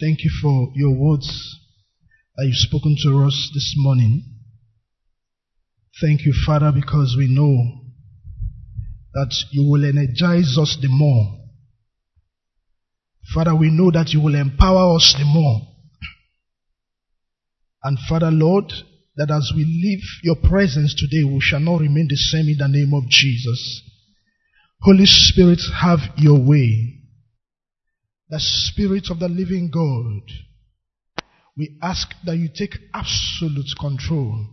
Thank you for your words that you've spoken to us this morning. Thank you, Father, because we know that you will energize us the more. Father, we know that you will empower us the more. And Father, Lord, that as we leave your presence today, we shall not remain the same in the name of Jesus. Holy Spirit, have your way. The Spirit of the living God, we ask that you take absolute control.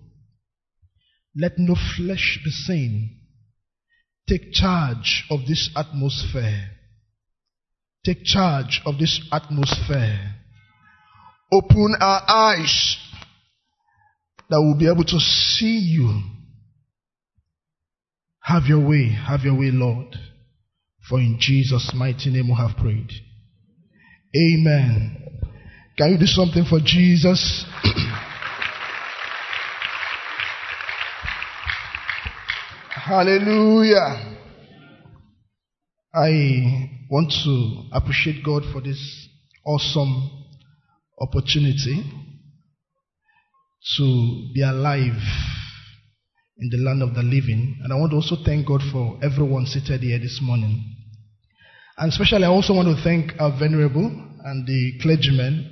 Let no flesh be seen. Take charge of this atmosphere. Take charge of this atmosphere. Open our eyes that we'll be able to see you. Have your way, have your way, Lord. For in Jesus' mighty name we have prayed. Amen. Can you do something for Jesus? Hallelujah. I want to appreciate God for this awesome opportunity to be alive in the land of the living. And I want to also thank God for everyone seated here this morning. And especially, I also want to thank our venerable and the clergymen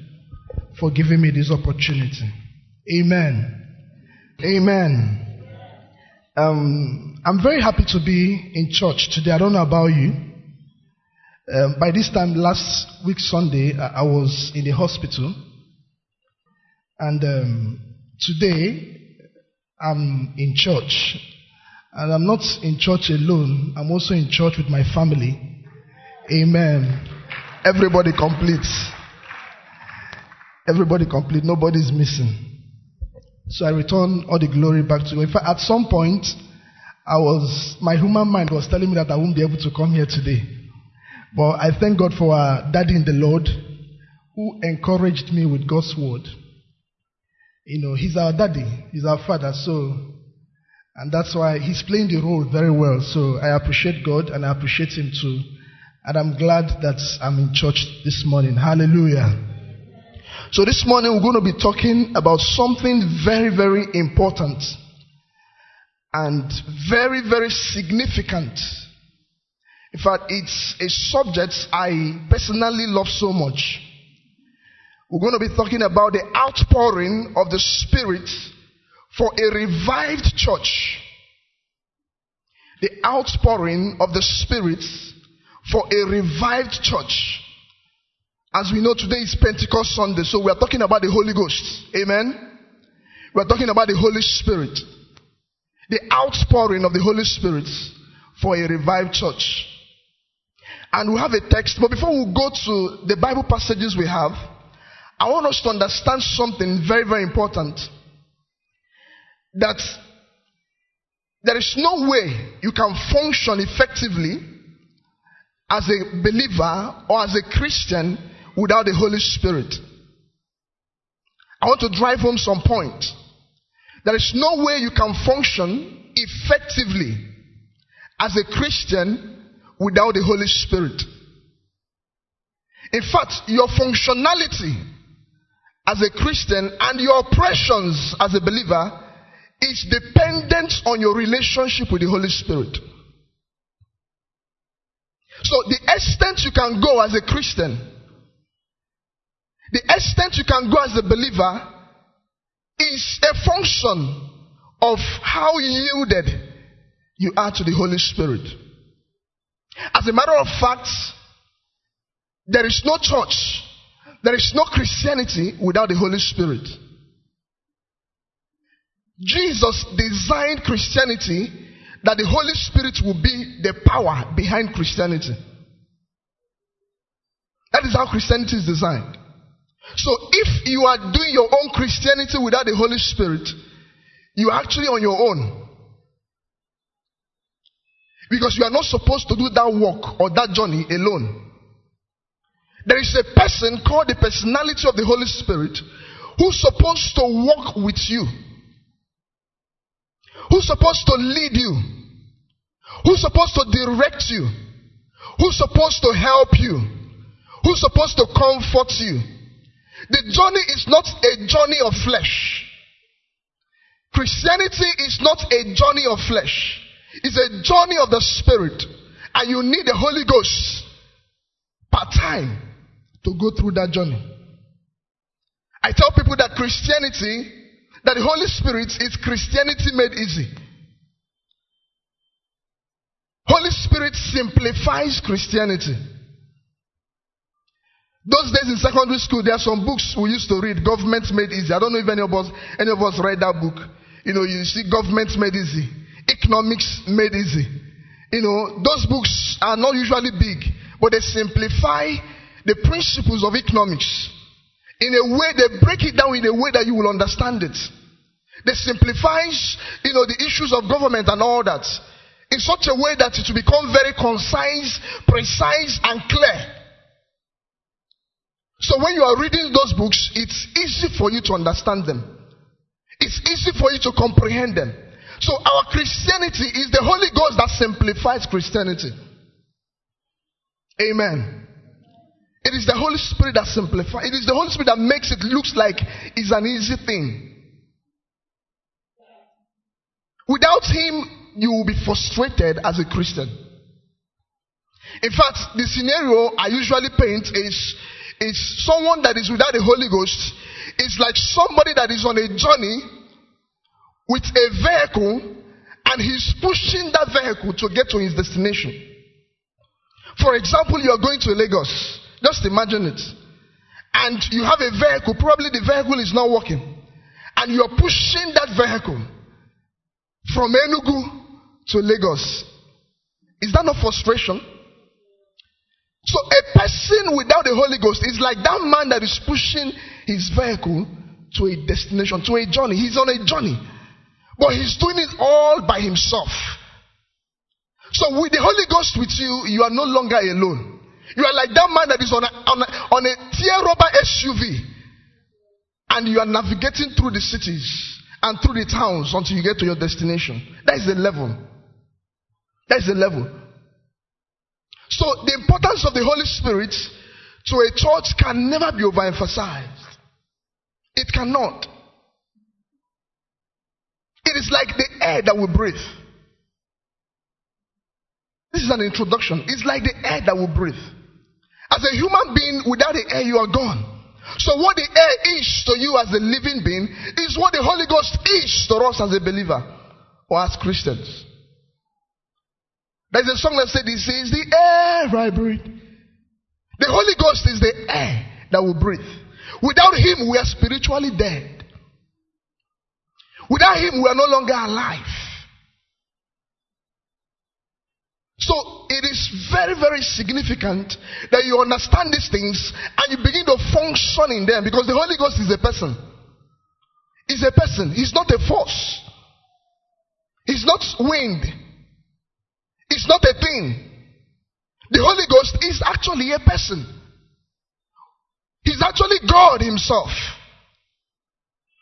for giving me this opportunity. Amen. Amen. Um, I'm very happy to be in church today. I don't know about you. Um, by this time last week Sunday, I, I was in the hospital, and um, today I'm in church, and I'm not in church alone. I'm also in church with my family. Amen. Everybody complete. Everybody complete. Nobody's missing. So I return all the glory back to God. In fact, at some point, I was, my human mind was telling me that I won't be able to come here today. But I thank God for our daddy in the Lord who encouraged me with God's word. You know, he's our daddy, he's our father, so, and that's why he's playing the role very well. So I appreciate God and I appreciate him too. And I'm glad that I'm in church this morning. Hallelujah. So this morning we're going to be talking about something very, very important and very, very significant. In fact, it's a subject I personally love so much. We're going to be talking about the outpouring of the Spirit for a revived church. The outpouring of the Spirit for a revived church. As we know, today is Pentecost Sunday, so we are talking about the Holy Ghost. Amen. We are talking about the Holy Spirit. The outpouring of the Holy Spirit for a revived church. And we have a text, but before we go to the Bible passages we have, I want us to understand something very, very important. That there is no way you can function effectively as a believer or as a Christian without the Holy Spirit. I want to drive home some point. There is no way you can function effectively as a Christian without the Holy Spirit. In fact, your functionality as a Christian and your operations as a believer is dependent on your relationship with the Holy Spirit. So the extent you can go as a Christian, the extent you can go as a believer is a function of how yielded you are to the Holy Spirit. As a matter of fact, there is no church, there is no Christianity without the Holy Spirit. Jesus designed Christianity that the Holy Spirit will be the power behind Christianity. That is how Christianity is designed. So if you are doing your own Christianity without the Holy Spirit, you are actually on your own. Because you are not supposed to do that work or that journey alone. There is a person called the personality of the Holy Spirit who's supposed to walk with you who's supposed to lead you, who's supposed to direct you, who's supposed to help you, who's supposed to comfort you. The journey is not a journey of flesh. Christianity is not a journey of flesh. It's a journey of the spirit. And you need the Holy Ghost part time to go through that journey. I tell people that Christianity, that the Holy Spirit is Christianity made easy. Holy Spirit simplifies Christianity. Those days in secondary school, there are some books we used to read, Government Made Easy. I don't know if any of us, any of us read that book. You know, you see Government Made Easy, Economics Made Easy. You know, those books are not usually big, but they simplify the principles of economics in a way, they break it down in a way that you will understand it. They simplify, you know, the issues of government and all that in such a way that it will become very concise, precise, and clear. So when you are reading those books, it's easy for you to understand them. It's easy for you to comprehend them. So our Christianity is the Holy Ghost that simplifies Christianity. Amen. It is the Holy Spirit that simplifies. It is the Holy Spirit that makes it looks like it's an easy thing. Without Him, you will be frustrated as a Christian. In fact, the scenario I usually paint is is someone that is without the Holy Ghost is like somebody that is on a journey with a vehicle and he's pushing that vehicle to get to his destination. For example, you are going to Lagos. Just imagine it. And you have a vehicle, probably the vehicle is not working. And you are pushing that vehicle from Enugu to Lagos. Is that not frustration? So a person without the Holy Ghost is like that man that is pushing his vehicle to a destination, to a journey. He's on a journey. But he's doing it all by himself. So with the Holy Ghost with you, you are no longer alone. You are like that man that is on a, on a, on a rubber SUV. And you are navigating through the cities and through the towns until you get to your destination. That is the level. That is the level. So the importance of the Holy Spirit to a church can never be overemphasized. It cannot. It is like the air that we breathe. This is an introduction. It's like the air that we breathe. As a human being, without the air, you are gone. So, what the air is to you as a living being is what the Holy Ghost is to us as a believer or as Christians. There's a song that said, This is the air I breathe. The Holy Ghost is the air that we breathe. Without Him, we are spiritually dead. Without Him, we are no longer alive. So it is very, very significant that you understand these things and you begin to function in them because the Holy Ghost is a person. He's a person. He's not a force. He's not wind. It's not a thing. The Holy Ghost is actually a person. He's actually God Himself.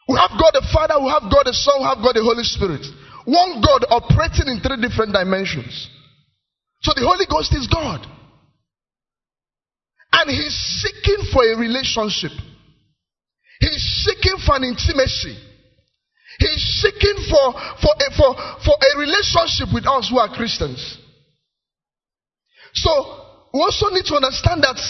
We have God the Father, we have God the Son, we have God the Holy Spirit. One God operating in three different dimensions. So the Holy Ghost is God. And He's seeking for a relationship. He's seeking for an intimacy. He's seeking for, for, a, for, for a relationship with us who are Christians. So, we also need to understand that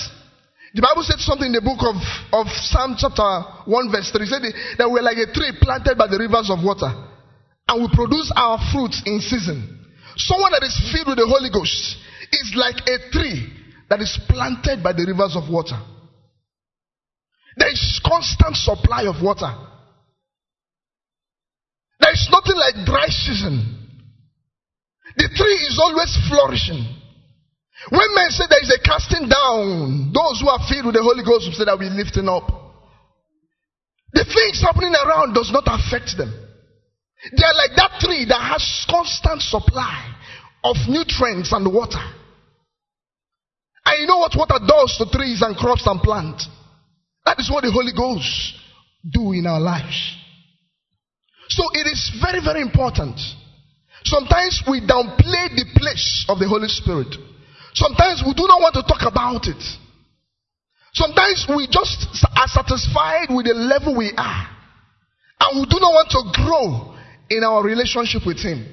the Bible said something in the book of, of Psalm chapter 1 verse 3. It said that we're like a tree planted by the rivers of water and we produce our fruits in season. Someone that is filled with the Holy Ghost is like a tree that is planted by the rivers of water. There is constant supply of water. There is nothing like dry season. The tree is always flourishing. When men say there is a casting down, those who are filled with the Holy Ghost will say that we're lifting up. The things happening around does not affect them. They are like that tree that has constant supply of nutrients and water. And you know what water does to trees and crops and plants? That is what the Holy Ghost do in our lives. So it is very, very important. Sometimes we downplay the place of the Holy Spirit. Sometimes we do not want to talk about it. Sometimes we just are satisfied with the level we are. And we do not want to grow in our relationship with Him.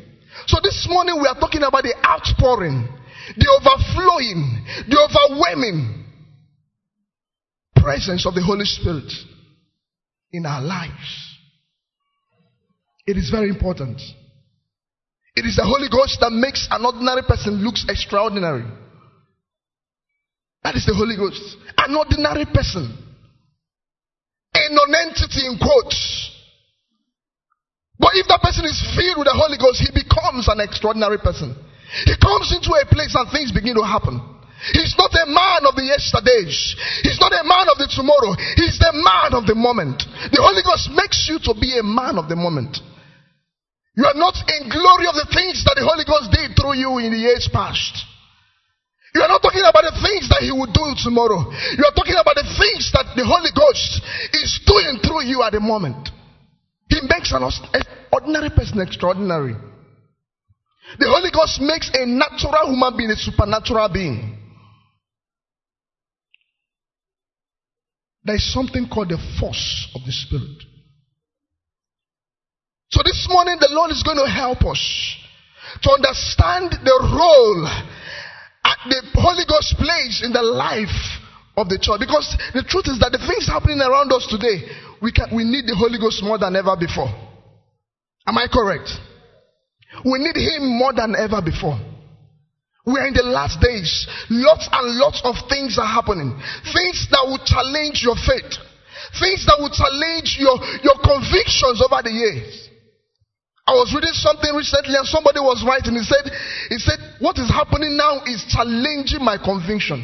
So this morning we are talking about the outpouring, the overflowing, the overwhelming presence of the Holy Spirit in our lives. It is very important. It is the Holy Ghost that makes an ordinary person looks extraordinary. That is the Holy Ghost. An ordinary person. A non-entity in quotes. But if that person is filled with the Holy Ghost, he becomes an extraordinary person. He comes into a place and things begin to happen. He's not a man of the yesterdays. He's not a man of the tomorrow. He's the man of the moment. The Holy Ghost makes you to be a man of the moment. You are not in glory of the things that the Holy Ghost did through you in the years past. You are not talking about the things that He will do tomorrow. You are talking about the things that the Holy Ghost is doing through you at the moment. He makes an ordinary person extraordinary. The Holy Ghost makes a natural human being a supernatural being. There is something called the force of the Spirit. So this morning, the Lord is going to help us to understand the role the Holy Ghost plays in the life of the church. Because the truth is that the things happening around us today, we, can, we need the Holy Ghost more than ever before. Am I correct? We need Him more than ever before. We are in the last days. Lots and lots of things are happening. Things that will challenge your faith. Things that will challenge your, your convictions over the years. I was reading something recently and somebody was writing. He said, he said, what is happening now is challenging my conviction.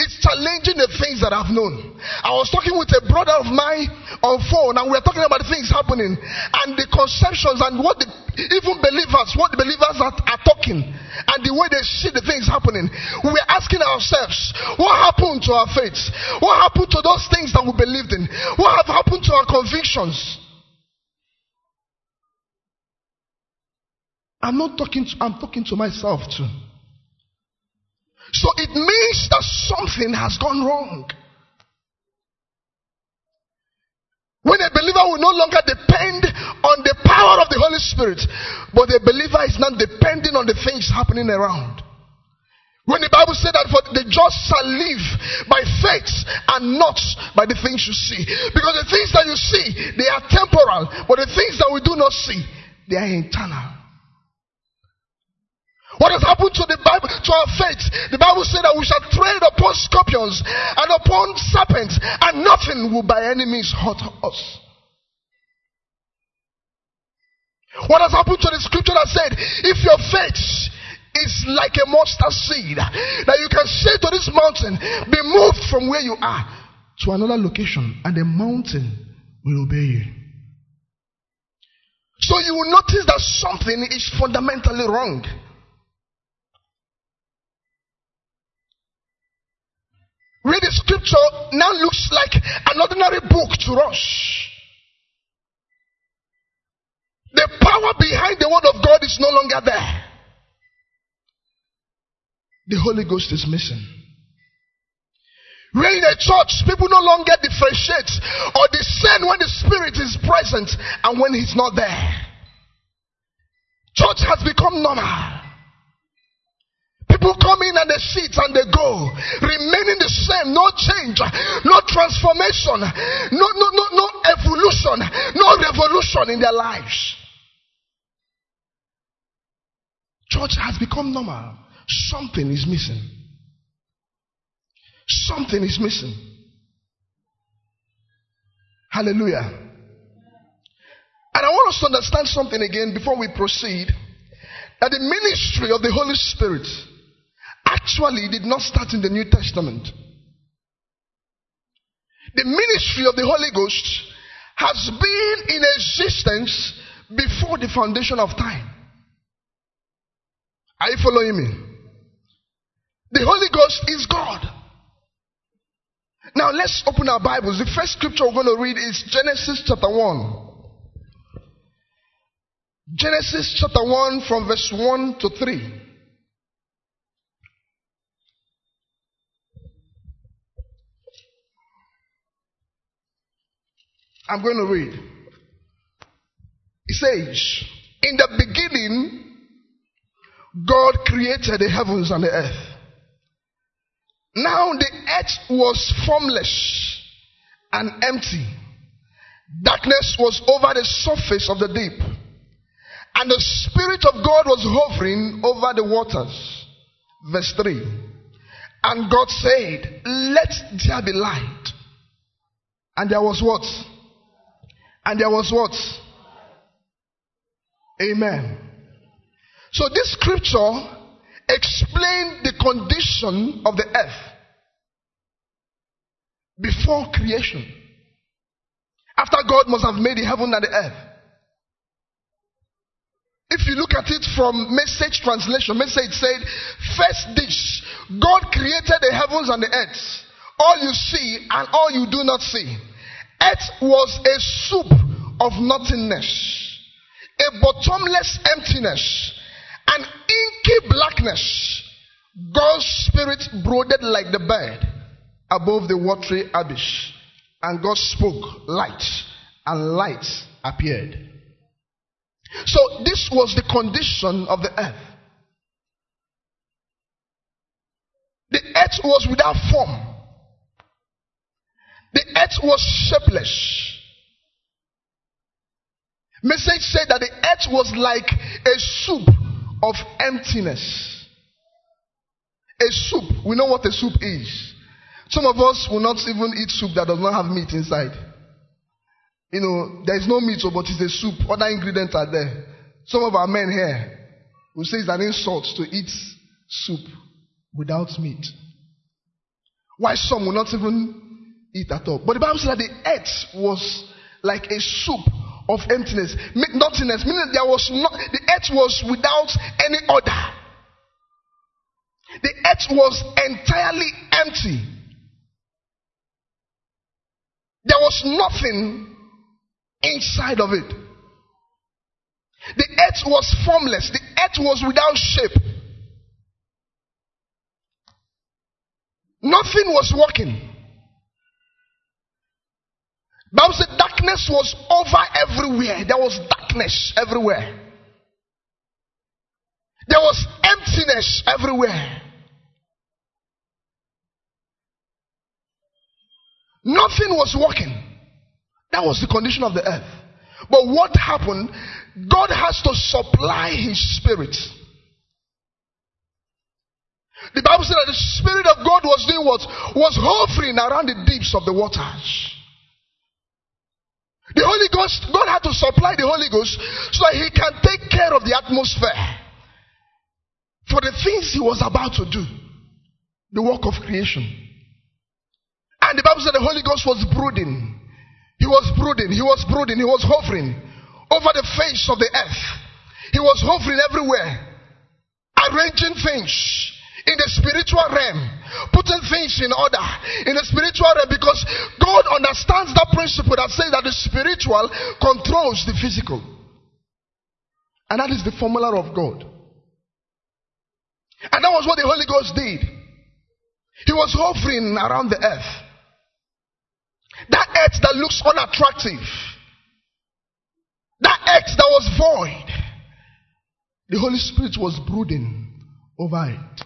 It's challenging the things that I've known. I was talking with a brother of mine on phone and we were talking about the things happening and the conceptions and what the, even believers, what the believers are, are talking and the way they see the things happening. We were asking ourselves, what happened to our faith? What happened to those things that we believed in? What have happened to our convictions? I'm not talking to, I'm talking to myself too. So it means that something has gone wrong. When a believer will no longer depend on the power of the Holy Spirit, but the believer is not depending on the things happening around. When the Bible said that for the just shall live by faith and not by the things you see. Because the things that you see, they are temporal, but the things that we do not see, they are eternal. What has happened to the Bible, to our faith? The Bible said that we shall tread upon scorpions and upon serpents, and nothing will by any means hurt us. What has happened to the scripture that said, if your faith is like a mustard seed, that you can say to this mountain, be moved from where you are to another location, and the mountain will obey you. So you will notice that something is fundamentally wrong. Read the scripture now looks like an ordinary book to us. The power behind the word of God is no longer there. The Holy Ghost is missing. We're in a church, people no longer differentiate or discern when the Spirit is present and when He's not there. Church has become normal. People come in and they sit and they go, remaining the same, no change, no transformation, no, no, no, no evolution, no revolution in their lives. Church has become normal. Something is missing. Something is missing. Hallelujah. And I want us to understand something again before we proceed that the ministry of the Holy Spirit actually did not start in the New Testament. The ministry of the Holy Ghost has been in existence before the foundation of time. Are you following me? The Holy Ghost is God. Now let's open our Bibles. The first scripture we're going to read is Genesis chapter 1. Genesis chapter 1 from verse 1 to 3. I'm going to read. It says, In the beginning, God created the heavens and the earth. Now the earth was formless and empty. Darkness was over the surface of the deep. And the Spirit of God was hovering over the waters. Verse 3. And God said, Let there be light. And there was what? And there was what? Amen. So this scripture explained the condition of the earth before creation. After God must have made the heaven and the earth. If you look at it from message translation, message said, first dish, God created the heavens and the earth. All you see and all you do not see. Earth was a soup of nothingness, a bottomless emptiness, an inky blackness. God's spirit brooded like the bird above the watery abyss. And God spoke light, and light appeared. So, this was the condition of the earth. The earth was without form, the earth was shapeless. Message said that the earth was like a soup of emptiness. A soup. We know what a soup is. Some of us will not even eat soup that does not have meat inside. You know, there is no meat, oh, but it's a soup. Other ingredients are there. Some of our men here will say it's an insult to eat soup without meat. Why some will not even eat at all. But the Bible says that the earth was like a soup of emptiness, nothingness, meaning there was not, the earth was without any order. The earth was entirely empty. There was nothing inside of it. The earth was formless. The earth was without shape. Nothing was working. Bible said darkness was over everywhere. There was darkness everywhere. There was emptiness everywhere. Nothing was working. That was the condition of the earth. But what happened? God has to supply his spirit. The Bible said that the spirit of God was doing what? Was hovering around the deeps of the waters. The Holy Ghost, God had to supply the Holy Ghost so that he can take care of the atmosphere for the things he was about to do. The work of creation. And the Bible said the Holy Ghost was brooding. He was brooding, he was brooding, he was hovering over the face of the earth. He was hovering everywhere, arranging things in the spiritual realm, putting things in order in the spiritual realm because God understands that principle that says that the spiritual controls the physical. And that is the formula of God. And that was what the Holy Ghost did. He was hovering around the earth. That earth that looks unattractive. That earth that was void. The Holy Spirit was brooding over it.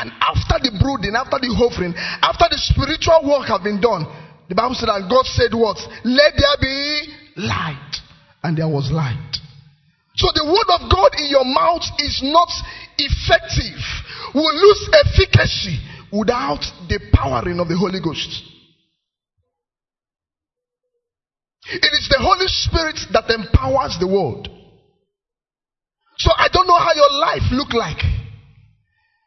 And after the brooding, after the hovering, after the spiritual work had been done, the Bible said that God said what? Let there be light. And there was light. So the word of God in your mouth is not effective. Will lose efficacy without the powering of the Holy Ghost. It is the Holy Spirit that empowers the world. So I don't know how your life look like.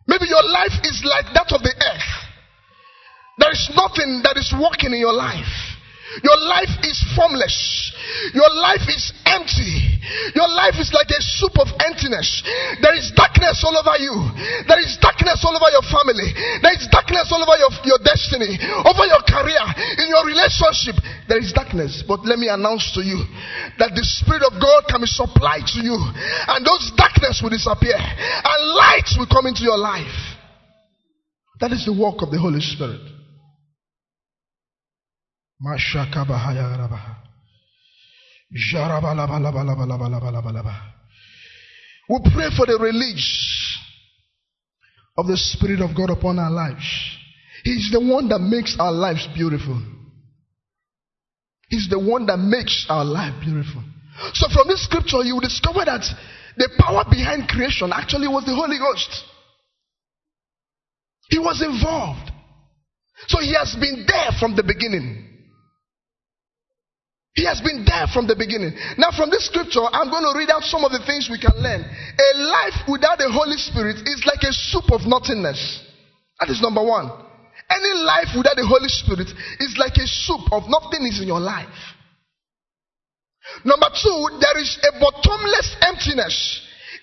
Maybe your life is like that of the earth. There is nothing that is working in your life. Your life is formless. Your life is empty. Your life is like a soup of emptiness. There is darkness all over you. There is darkness all over your family. There is darkness all over your, your destiny, over your career, in your relationship. There is darkness. But let me announce to you that the Spirit of God can be supplied to you. And those darkness will disappear. And light will come into your life. That is the work of the Holy Spirit. We pray for the release of the Spirit of God upon our lives. He's the one that makes our lives beautiful. He's the one that makes our life beautiful. So from this scripture, you will discover that the power behind creation actually was the Holy Ghost. He was involved. So he has been there from the beginning. He has been there from the beginning. Now, from this scripture, I'm going to read out some of the things we can learn. A life without the Holy Spirit is like a soup of nothingness. That is number one. Any life without the Holy Spirit is like a soup of nothingness in your life. Number two, there is a bottomless emptiness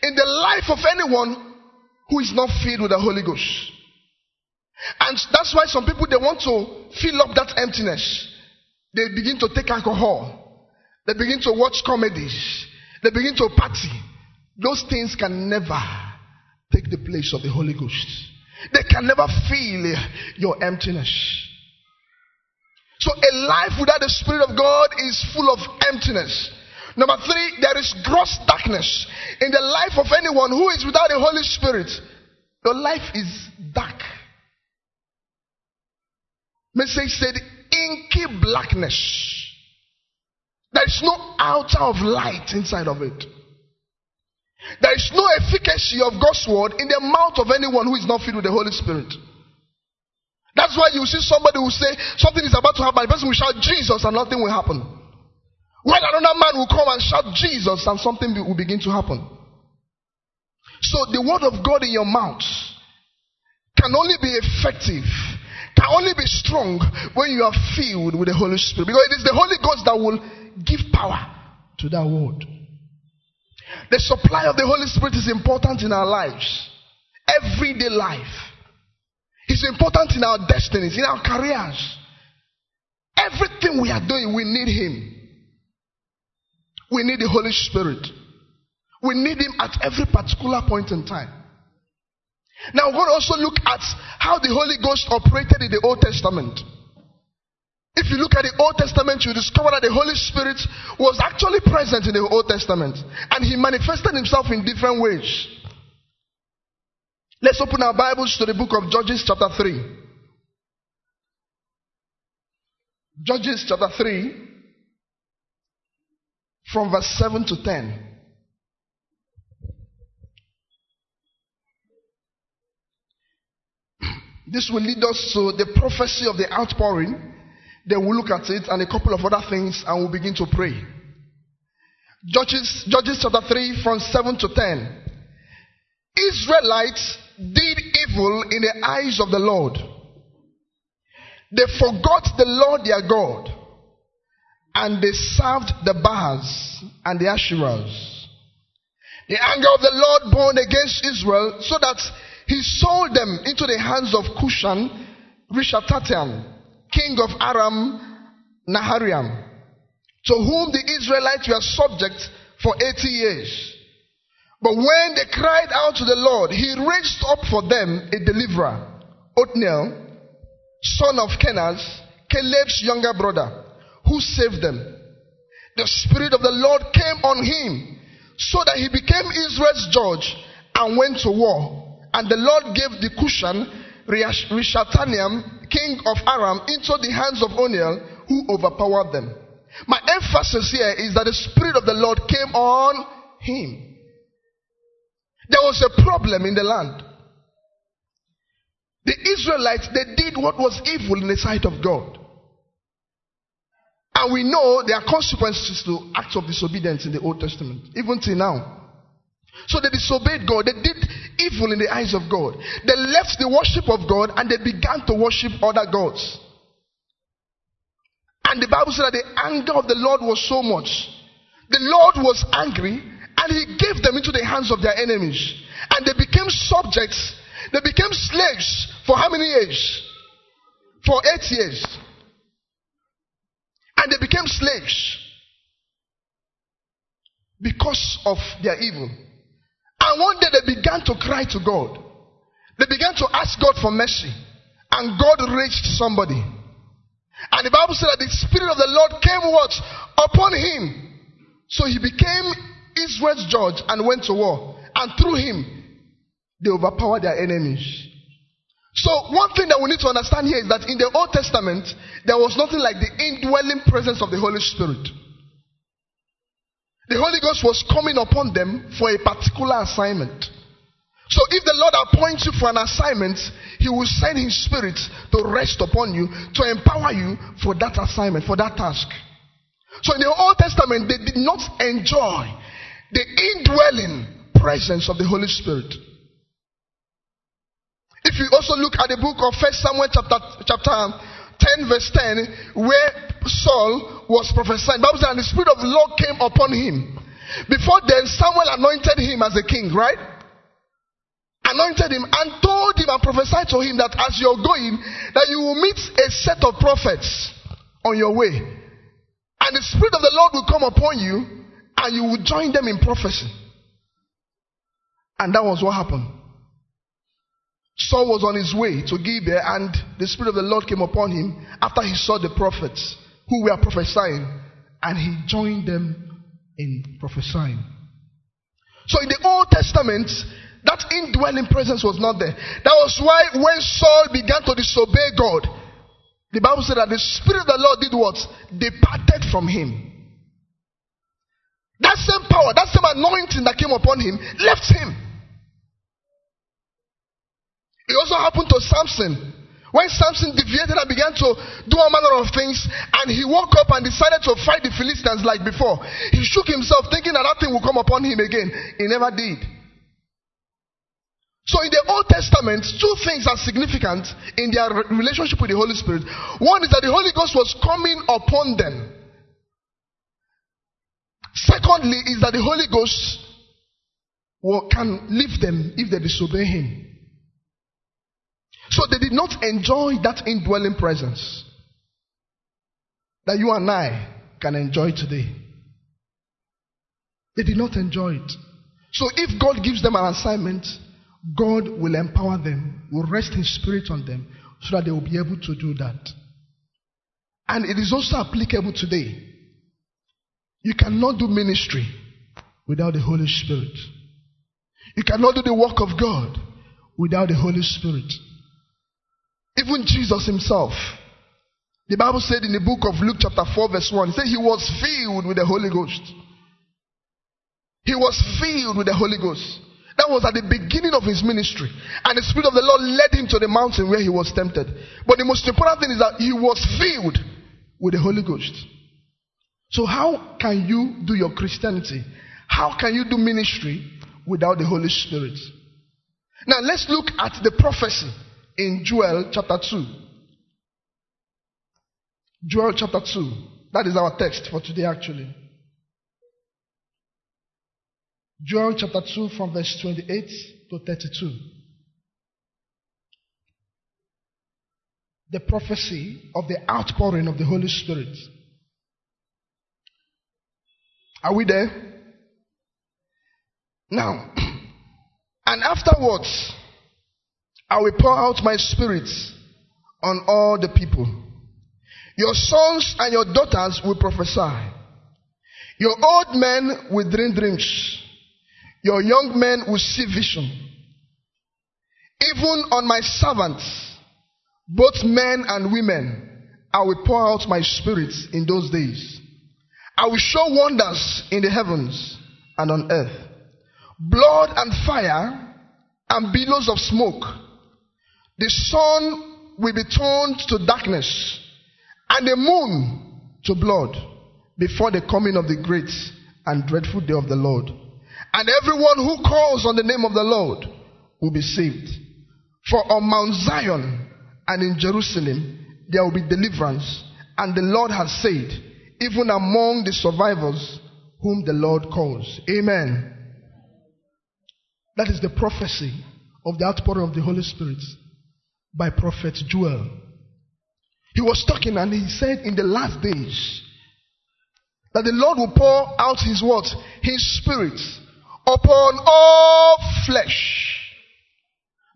in the life of anyone who is not filled with the Holy Ghost. And that's why some people they want to fill up that emptiness. They begin to take alcohol. They begin to watch comedies. They begin to party. Those things can never take the place of the Holy Ghost. They can never fill your emptiness. So a life without the Spirit of God is full of emptiness. Number three, there is gross darkness in the life of anyone who is without the Holy Spirit. Your life is dark. Message said inky blackness. There is no outer of light inside of it. There is no efficacy of God's word in the mouth of anyone who is not filled with the Holy Spirit. That's why you see somebody who say something is about to happen. The person will shout Jesus and nothing will happen. While another man will come and shout Jesus and something will begin to happen. So the word of God in your mouth can only be effective can only be strong when you are filled with the Holy Spirit. Because it is the Holy Ghost that will give power to that word. The supply of the Holy Spirit is important in our lives. Everyday life. It's important in our destinies, in our careers. Everything we are doing, we need Him. We need the Holy Spirit. We need Him at every particular point in time. Now we're going to also look at how the Holy Ghost operated in the Old Testament. If you look at the Old Testament, you discover that the Holy Spirit was actually present in the Old Testament and he manifested himself in different ways. Let's open our Bibles to the book of Judges, chapter 3. Judges, chapter 3, from verse 7 to 10. This will lead us to the prophecy of the outpouring. Then we'll look at it and a couple of other things and we'll begin to pray. Judges, Judges chapter 3 from 7 to 10. Israelites did evil in the eyes of the Lord. They forgot the Lord their God and they served the Baals and the Asherahs. The anger of the Lord burned against Israel so that he sold them into the hands of Cushan Rishathaim, king of Aram Naharaim, to whom the Israelites were subject for 80 years. But when they cried out to the Lord, he raised up for them a deliverer, Othniel, son of Kenaz, Caleb's younger brother, who saved them. The Spirit of the Lord came on him, so that he became Israel's judge and went to war and the Lord gave the Cushan, Rishathaim, king of Aram, into the hands of Othniel, who overpowered them. My emphasis here is that the Spirit of the Lord came on him. There was a problem in the land. The Israelites, they did what was evil in the sight of God. And we know there are consequences to acts of disobedience in the Old Testament, even till now. So they disobeyed God. They did evil in the eyes of God. They left the worship of God and they began to worship other gods. And the Bible said that the anger of the Lord was so much. The Lord was angry and he gave them into the hands of their enemies. And they became subjects. They became slaves for how many years? For eight years. And they became slaves because of their evil. And one day they began to cry to God. They began to ask God for mercy. And God raised somebody. And the Bible said that the Spirit of the Lord came what? Upon him. So he became Israel's judge and went to war. And through him, they overpowered their enemies. So one thing that we need to understand here is that in the Old Testament, there was nothing like the indwelling presence of the Holy Spirit. The Holy Ghost was coming upon them for a particular assignment. So if the Lord appoints you for an assignment, He will send His Spirit to rest upon you, to empower you for that assignment, for that task. So in the Old Testament, they did not enjoy the indwelling presence of the Holy Spirit. If you also look at the book of First Samuel chapter, chapter 10 verse 10, where Saul was prophesying, Bible says, and the Spirit of the Lord came upon him. Before then, Samuel anointed him as a king, right? anointed him and told him and prophesied to him that as you're going, that you will meet a set of prophets on your way. And the Spirit of the Lord will come upon you and you will join them in prophecy. And that was what happened. Saul was on his way to Gibeah and the Spirit of the Lord came upon him after he saw the prophets who were prophesying and he joined them in prophesying. So in the Old Testament, that indwelling presence was not there. That was why when Saul began to disobey God, the Bible said that the Spirit of the Lord did what? Departed from him. That same power, that same anointing that came upon him left him. It also happened to Samson. When Samson deviated and began to do all manner of things, and he woke up and decided to fight the Philistines like before, he shook himself thinking that that thing would come upon him again. He never did. So in the Old Testament, two things are significant in their relationship with the Holy Spirit. One is that the Holy Ghost was coming upon them. Secondly, is that the Holy Ghost can leave them if they disobey Him. So they did not enjoy that indwelling presence that you and I can enjoy today. They did not enjoy it. So if God gives them an assignment, God will empower them, will rest His Spirit on them so that they will be able to do that. And it is also applicable today. You cannot do ministry without the Holy Spirit. You cannot do the work of God without the Holy Spirit. Even Jesus Himself, the Bible said in the book of Luke, chapter 4, verse 1, He said He was filled with the Holy Ghost. He was filled with the Holy Ghost. That was at the beginning of his ministry. And the Spirit of the Lord led him to the mountain where he was tempted. But the most important thing is that he was filled with the Holy Ghost. So, how can you do your Christianity? How can you do ministry without the Holy Spirit? Now, let's look at the prophecy in Joel chapter 2. Joel chapter 2. That is our text for today, actually. Joel chapter 2 from verse 28 to 32. The prophecy of the outpouring of the Holy Spirit. Are we there? Now, and afterwards, I will pour out my spirit on all the people. Your sons and your daughters will prophesy. Your old men will dream dreams. Your young men will see vision. Even on my servants, both men and women, I will pour out my spirit in those days. I will show wonders in the heavens and on earth. Blood and fire and billows of smoke. The sun will be turned to darkness and the moon to blood before the coming of the great and dreadful day of the Lord. And everyone who calls on the name of the Lord will be saved. For on Mount Zion and in Jerusalem there will be deliverance. And the Lord has said, even among the survivors whom the Lord calls. Amen. That is the prophecy of the outpouring of the Holy Spirit by prophet Joel. He was talking and he said in the last days that the Lord will pour out his what? His spirit upon all flesh.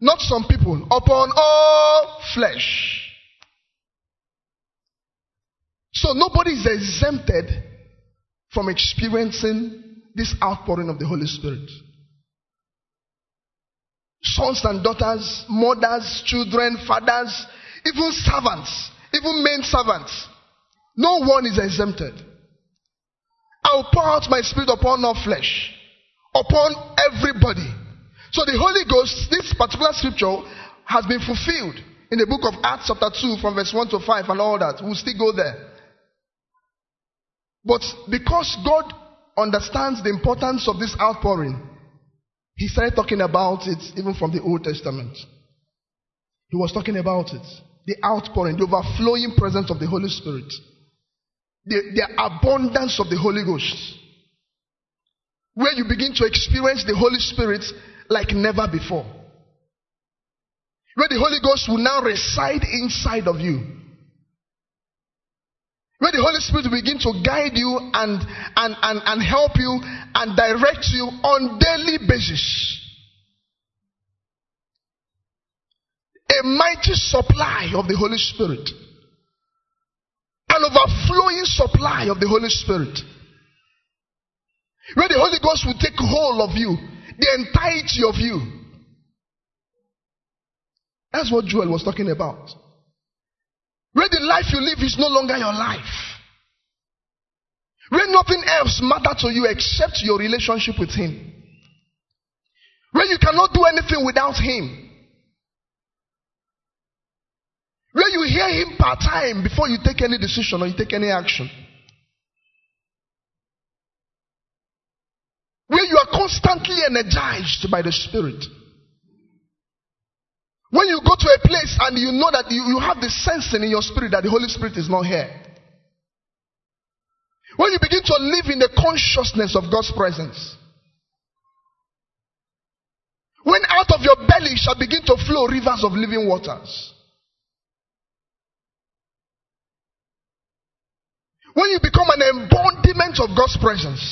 Not some people, upon all flesh. So nobody is exempted from experiencing this outpouring of the Holy Spirit. Sons and daughters, mothers, children, fathers, even servants, even men servants. No one is exempted. I will pour out my spirit upon all flesh, upon everybody. So the Holy Ghost, this particular scripture has been fulfilled in the book of Acts, chapter 2, from verse 1 to 5, and all that. We'll still go there. But because God understands the importance of this outpouring, He started talking about it even from the Old Testament. He was talking about it. The outpouring, the overflowing presence of the Holy Spirit, the, the abundance of the Holy Ghost. Where you begin to experience the Holy Spirit like never before. Where the Holy Ghost will now reside inside of you. Where the Holy Spirit will begin to guide you and, and, and, and help you and direct you on daily basis. A mighty supply of the Holy Spirit. An overflowing supply of the Holy Spirit. Where the Holy Ghost will take hold of you, the entirety of you. That's what Joel was talking about. Where the life you live is no longer your life. Where nothing else matters to you except your relationship with Him. Where you cannot do anything without Him. Where you hear Him part time before you take any decision or you take any action. Where you are constantly energized by the Spirit. When you go to a place and you know that you, you have the sensing in your spirit that the Holy Spirit is not here. When you begin to live in the consciousness of God's presence. When out of your belly shall begin to flow rivers of living waters. When you become an embodiment of God's presence.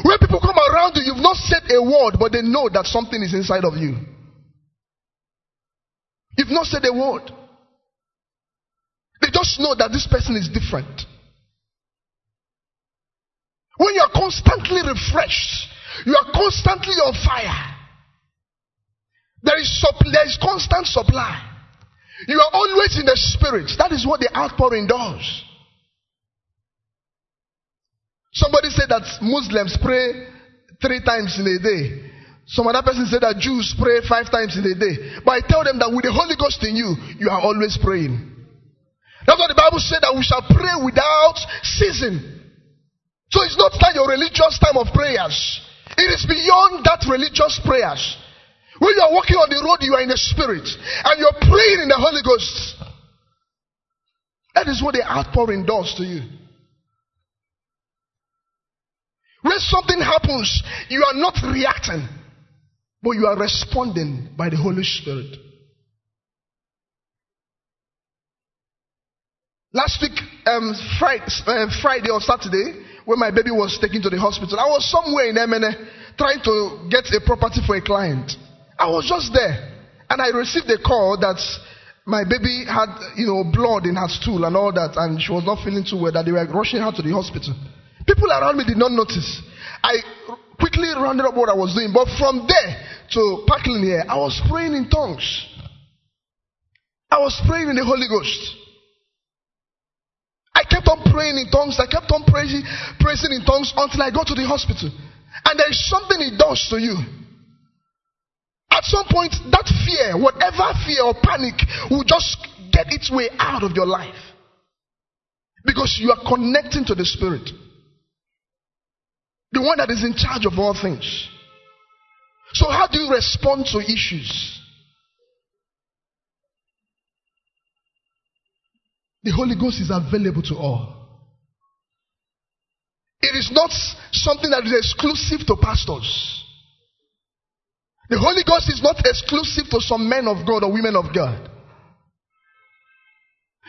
When people come around you, you've not said a word, but they know that something is inside of you. You've not said a word. They just know that this person is different. When you are constantly refreshed, you are constantly on fire. There is, there is constant supply. You are always in the spirit. That is what the outpouring does. Somebody said that Muslims pray three times in a day. Some other person said that Jews pray five times in a day. But I tell them that with the Holy Ghost in you, you are always praying. That's what the Bible said that we shall pray without ceasing. So it's not like your religious time of prayers. It is beyond that religious prayers. When you are walking on the road, you are in the spirit and you're praying in the Holy Ghost. That is what the outpouring does to you. When something happens, you are not reacting, but you are responding by the Holy Spirit. Last week, um, Friday, uh, Friday or Saturday, when my baby was taken to the hospital, I was somewhere in Emene trying to get a property for a client. I was just there, and I received a call that my baby had, you know, blood in her stool and all that, and she was not feeling too well. That they were rushing her to the hospital. People around me did not notice. I quickly rounded up what I was doing, but from there to Parklane here, I was praying in tongues. I was praying in the Holy Ghost. I kept on praying in tongues. I kept on praising, praising in tongues until I got to the hospital. And there is something it does to you. At some point, that fear, whatever fear or panic, will just get its way out of your life. Because you are connecting to the Spirit. The one that is in charge of all things. So, how do you respond to issues? The Holy Ghost is available to all. It is not something that is exclusive to pastors. The Holy Ghost is not exclusive to some men of God or women of God.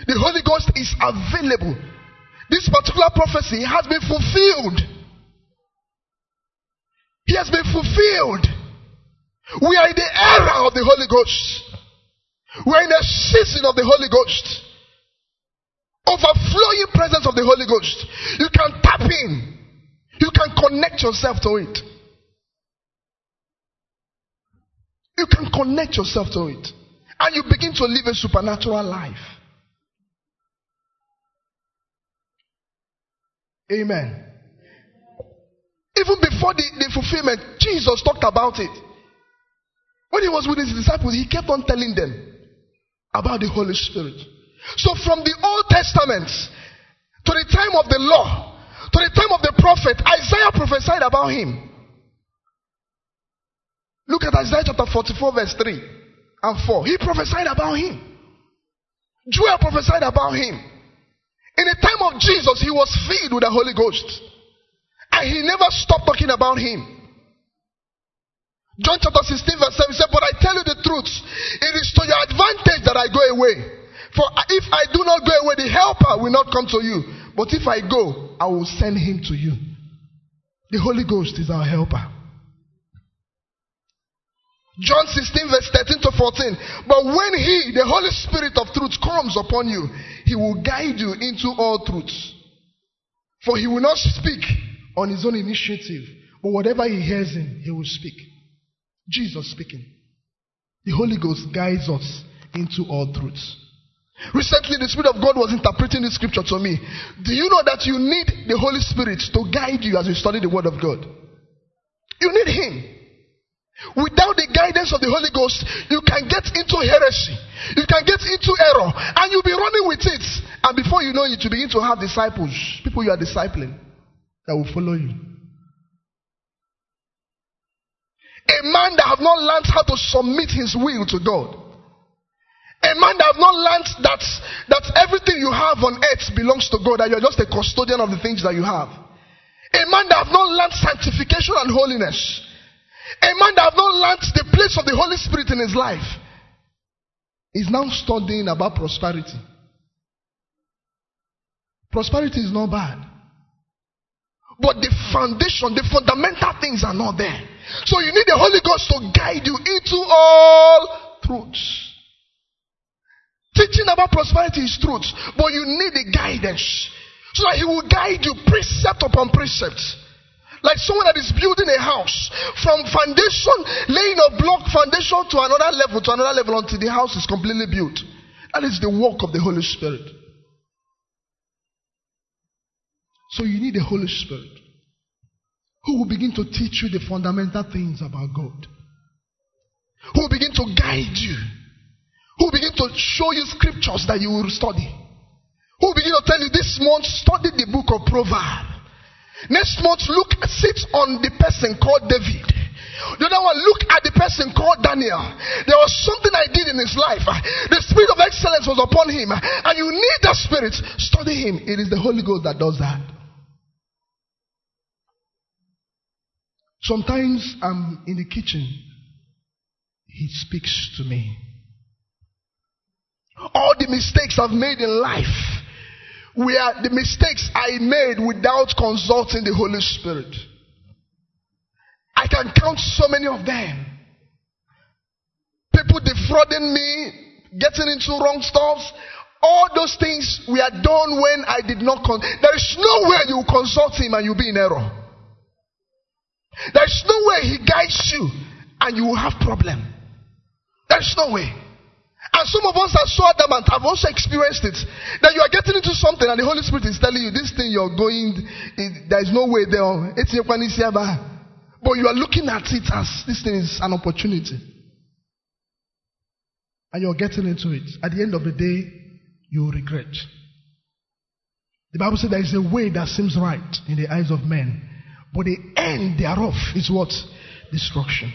The Holy Ghost is available. This particular prophecy has been fulfilled. He has been fulfilled. We are in the era of the Holy Ghost. We are in the season of the Holy Ghost. Overflowing presence of the Holy Ghost. You can tap in. You can connect yourself to it. You can connect yourself to it. And you begin to live a supernatural life. Amen. Even before the, the fulfillment, Jesus talked about it. When he was with his disciples, he kept on telling them about the Holy Spirit. So from the Old Testament to the time of the law, to the time of the prophet, Isaiah prophesied about him. Look at Isaiah chapter 44, verse 3 and 4. He prophesied about him. Joel prophesied about him. In the time of Jesus, he was filled with the Holy Ghost. And he never stopped talking about him. John chapter 16, verse 7 said, But I tell you the truth, it is to your advantage that I go away. For if I do not go away, the helper will not come to you. But if I go, I will send him to you. The Holy Ghost is our helper. John 16, verse 13 to 14. But when He, the Holy Spirit of truth, comes upon you, He will guide you into all truth. For He will not speak on His own initiative, but whatever He hears Him, He will speak. Jesus speaking. The Holy Ghost guides us into all truths. Recently, the Spirit of God was interpreting this scripture to me. Do you know that you need the Holy Spirit to guide you as you study the Word of God? You need Him. Without the guidance of the Holy Ghost, you can get into heresy. You can get into error. And you'll be running with it. And before you know it, you begin to have disciples, people you are discipling, that will follow you. A man that have not learned how to submit his will to God. A man that have not learned that, that everything you have on earth belongs to God, that you're just a custodian of the things that you have. A man that have not learned sanctification and holiness. A man that have not learned the place of the Holy Spirit in his life is now studying about prosperity. Prosperity is not bad. But the foundation, the fundamental things are not there. So you need the Holy Ghost to guide you into all truths. Teaching about prosperity is truth, but you need the guidance so that He will guide you precept upon precept. Like someone that is building a house from foundation, laying a block foundation to another level, to another level until the house is completely built. That is the work of the Holy Spirit. So you need the Holy Spirit who will begin to teach you the fundamental things about God, who will begin to guide you, who will begin to show you scriptures that you will study, who will begin to tell you this month study the book of Proverbs. Next month, look, sit on the person called David. The other one, look at the person called Daniel. There was something I did in his life. The spirit of excellence was upon him. And you need that spirit. Study him. It is the Holy Ghost that does that. Sometimes I'm in the kitchen. He speaks to me. All the mistakes I've made in life were the mistakes I made without consulting the Holy Spirit. I can count so many of them. People defrauding me, getting into wrong stuff. All those things we were done when I did not. There is no way you consult him and you'll be in error. There is no way he guides you and you will have problem. There is no way. And some of us are so adamant, I've also experienced it, that you are getting into something and the Holy Spirit is telling you, this thing you're going, it, there is no way there. But you are looking at it as this thing is an opportunity. And you're getting into it. At the end of the day, you regret. The Bible says there is a way that seems right in the eyes of men, but the end thereof is what? Destruction.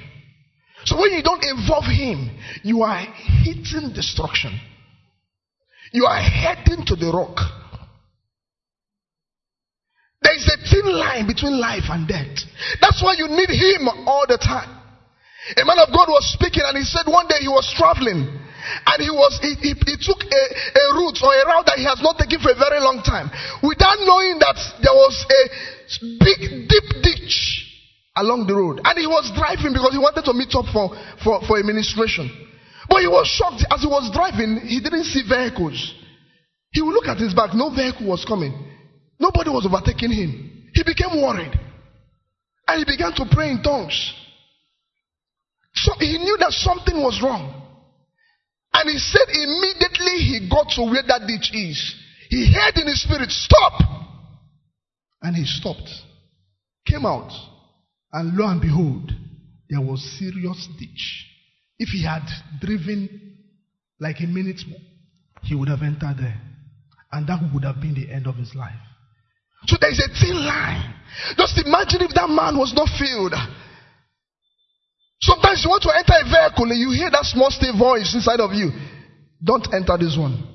So when you don't involve him, you are hitting destruction. You are heading to the rock. There is a thin line between life and death. That's why you need him all the time. A man of God was speaking and he said one day he was traveling and he was he, he, he took a, a route or a route that he has not taken for a very long time without knowing that there was a big along the road. And he was driving because he wanted to meet up for, for, for administration. But he was shocked as he was driving, he didn't see vehicles. He would look at his back, no vehicle was coming. Nobody was overtaking him. He became worried. And he began to pray in tongues. So he knew that something was wrong. And he said immediately he got to where that ditch is, he heard in his spirit, Stop! And he stopped, came out, and lo and behold, there was serious ditch. If he had driven like a minute more, he would have entered there. And that would have been the end of his life. So there is a thin line. Just imagine if that man was not filled. Sometimes you want to enter a vehicle and you hear that small still voice inside of you. Don't enter this one.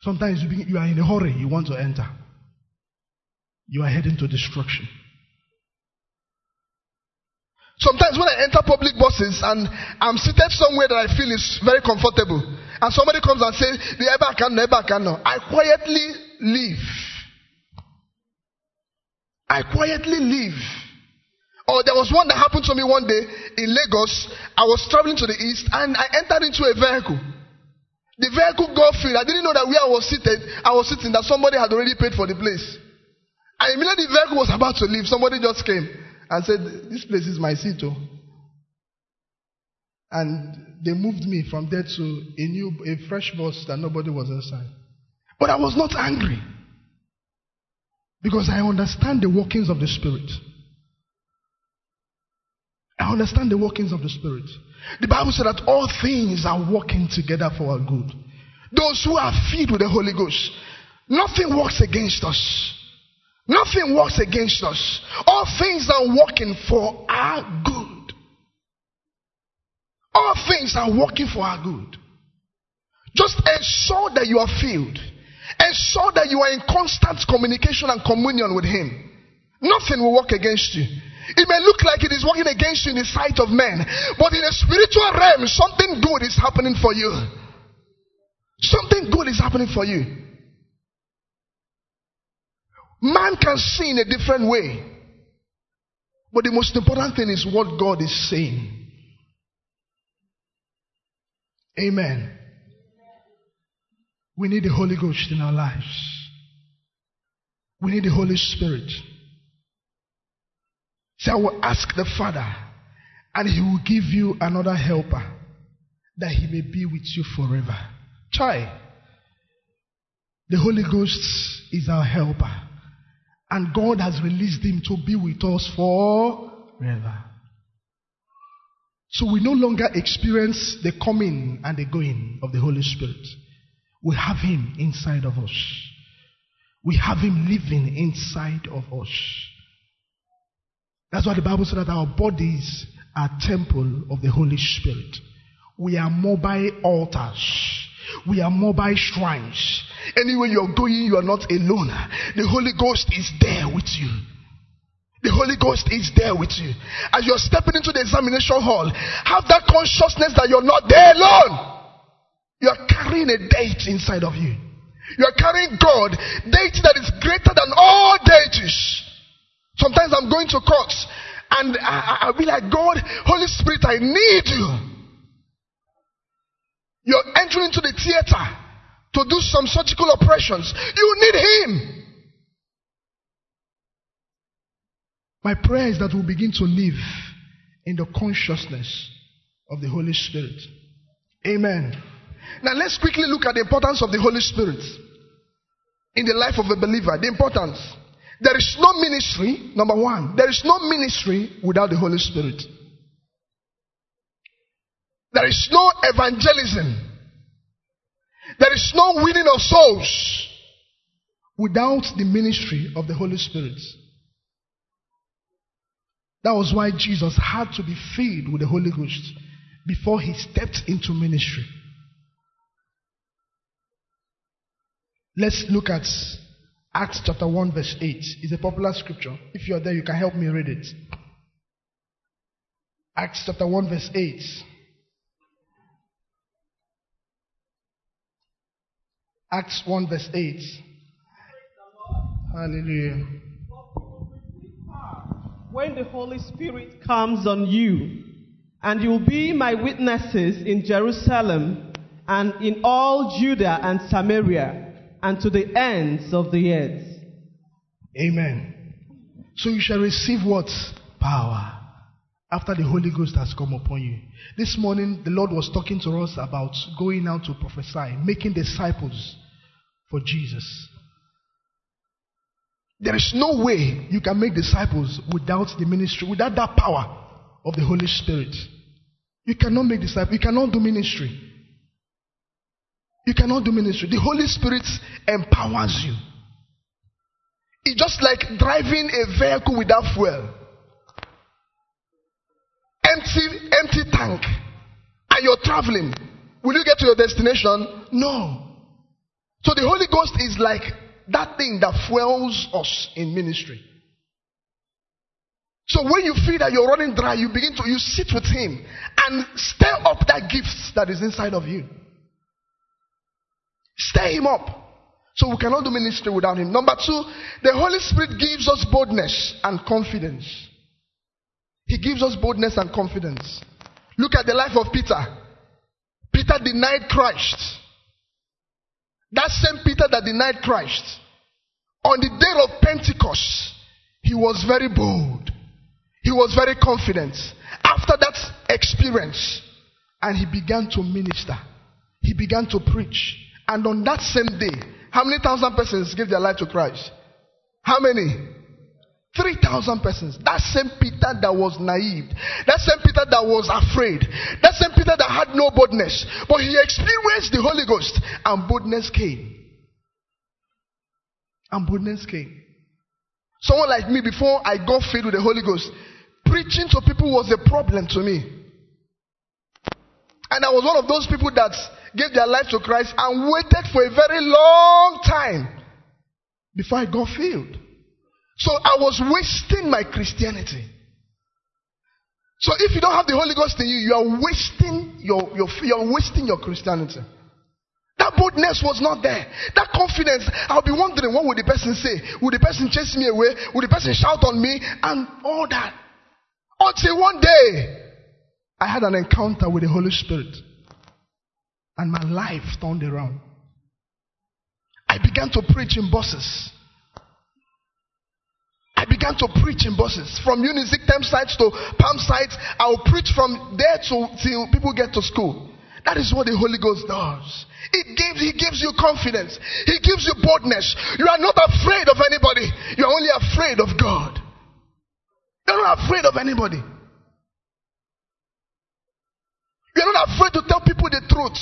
Sometimes you, you are in a hurry, you want to enter. You are heading to destruction. Sometimes when I enter public buses and I'm seated somewhere that I feel is very comfortable, and somebody comes and says, The ever can, never can, no. I quietly leave. I quietly leave. Or there was one that happened to me one day in Lagos. I was traveling to the east and I entered into a vehicle. The vehicle got filled. I didn't know that where I was seated, I was sitting, that somebody had already paid for the place. And immediately the vehicle was about to leave, somebody just came and said, This place is my seat. Oh. And they moved me from there to a new, a fresh bus that nobody was inside. But I was not angry. Because I understand the workings of the Spirit. I understand the workings of the Spirit. The Bible said that all things are working together for our good. Those who are filled with the Holy Ghost, nothing works against us. Nothing works against us. All things are working for our good. All things are working for our good. Just ensure that you are filled. Ensure that you are in constant communication and communion with Him. Nothing will work against you. It may look like it is working against you in the sight of men, but in a spiritual realm, something good is happening for you. Something good is happening for you. Man can see in a different way. But the most important thing is what God is saying. Amen. We need the Holy Ghost in our lives. We need the Holy Spirit. So I will ask the Father, and He will give you another helper that He may be with you forever. Try. The Holy Ghost is our helper. And God has released him to be with us forever. So we no longer experience the coming and the going of the Holy Spirit. We have him inside of us. We have him living inside of us. That's why the Bible said that our bodies are temple of the Holy Spirit. We are mobile altars. We are mobile shrines. Anywhere you're going, you are not alone. The Holy Ghost is there with you. The Holy Ghost is there with you. As you're stepping into the examination hall, have that consciousness that you're not there alone. You're carrying a deity inside of you. You're carrying God, deity that is greater than all deities. Sometimes I'm going to courts and I, I be like, God, Holy Spirit, I need you. You're entering into the theater to do some surgical operations. You need Him. My prayer is that we'll begin to live in the consciousness of the Holy Spirit. Amen. Now let's quickly look at the importance of the Holy Spirit in the life of a believer. The importance. There is no ministry, number one, there is no ministry without the Holy Spirit. There is no evangelism. There is no winning of souls without the ministry of the Holy Spirit. That was why Jesus had to be filled with the Holy Ghost before he stepped into ministry. Let's look at Acts chapter 1, verse 8. It's a popular scripture. If you're there, you can help me read it. Acts chapter 1, verse 8. Acts 1, verse 8. Hallelujah. When the Holy Spirit comes on you, and you will be my witnesses in Jerusalem, and in all Judah and Samaria, and to the ends of the earth. Amen. So you shall receive what? Power. After the Holy Ghost has come upon you. This morning, the Lord was talking to us about going out to prophesy, making disciples for Jesus. There is no way you can make disciples without the ministry, without that power of the Holy Spirit. You cannot make disciples, you cannot do ministry. You cannot do ministry. The Holy Spirit empowers you. It's just like driving a vehicle without fuel. Empty, empty tank. And you're traveling. Will you get to your destination? No. So the Holy Ghost is like that thing that fuels us in ministry. So when you feel that you're running dry, you begin to you sit with him and stir up that gift that is inside of you. Stir him up. So we cannot do ministry without him. Number two, the Holy Spirit gives us boldness and confidence. He gives us boldness and confidence. Look at the life of Peter. Peter denied Christ. That same Peter that denied Christ, on the day of Pentecost, he was very bold. He was very confident. After that experience, and he began to minister, he began to preach. And on that same day, how many thousand persons gave their life to Christ? How many? 3,000 persons. That same Peter that was naive. That same Peter that was afraid. That same Peter that had no boldness. But he experienced the Holy Ghost and boldness came. And boldness came. Someone like me, before I got filled with the Holy Ghost, preaching to people was a problem to me. And I was one of those people that gave their life to Christ and waited for a very long time before I got filled. So I was wasting my Christianity. So if you don't have the Holy Ghost in you, you are wasting your, your you are wasting your Christianity. That boldness was not there. That confidence, I'll be wondering what would the person say? Would the person chase me away? Would the person shout on me? And all that. Until one day, I had an encounter with the Holy Spirit. And my life turned around. I began to preach in buses. I began to preach in buses. From Unizik Thames sites to Palm sites, I will preach from there to till people get to school. That is what the Holy Ghost does. It gives, He gives you confidence. He gives you boldness. You are not afraid of anybody. You are only afraid of God. You're not afraid of anybody. You're not afraid to tell people the truth.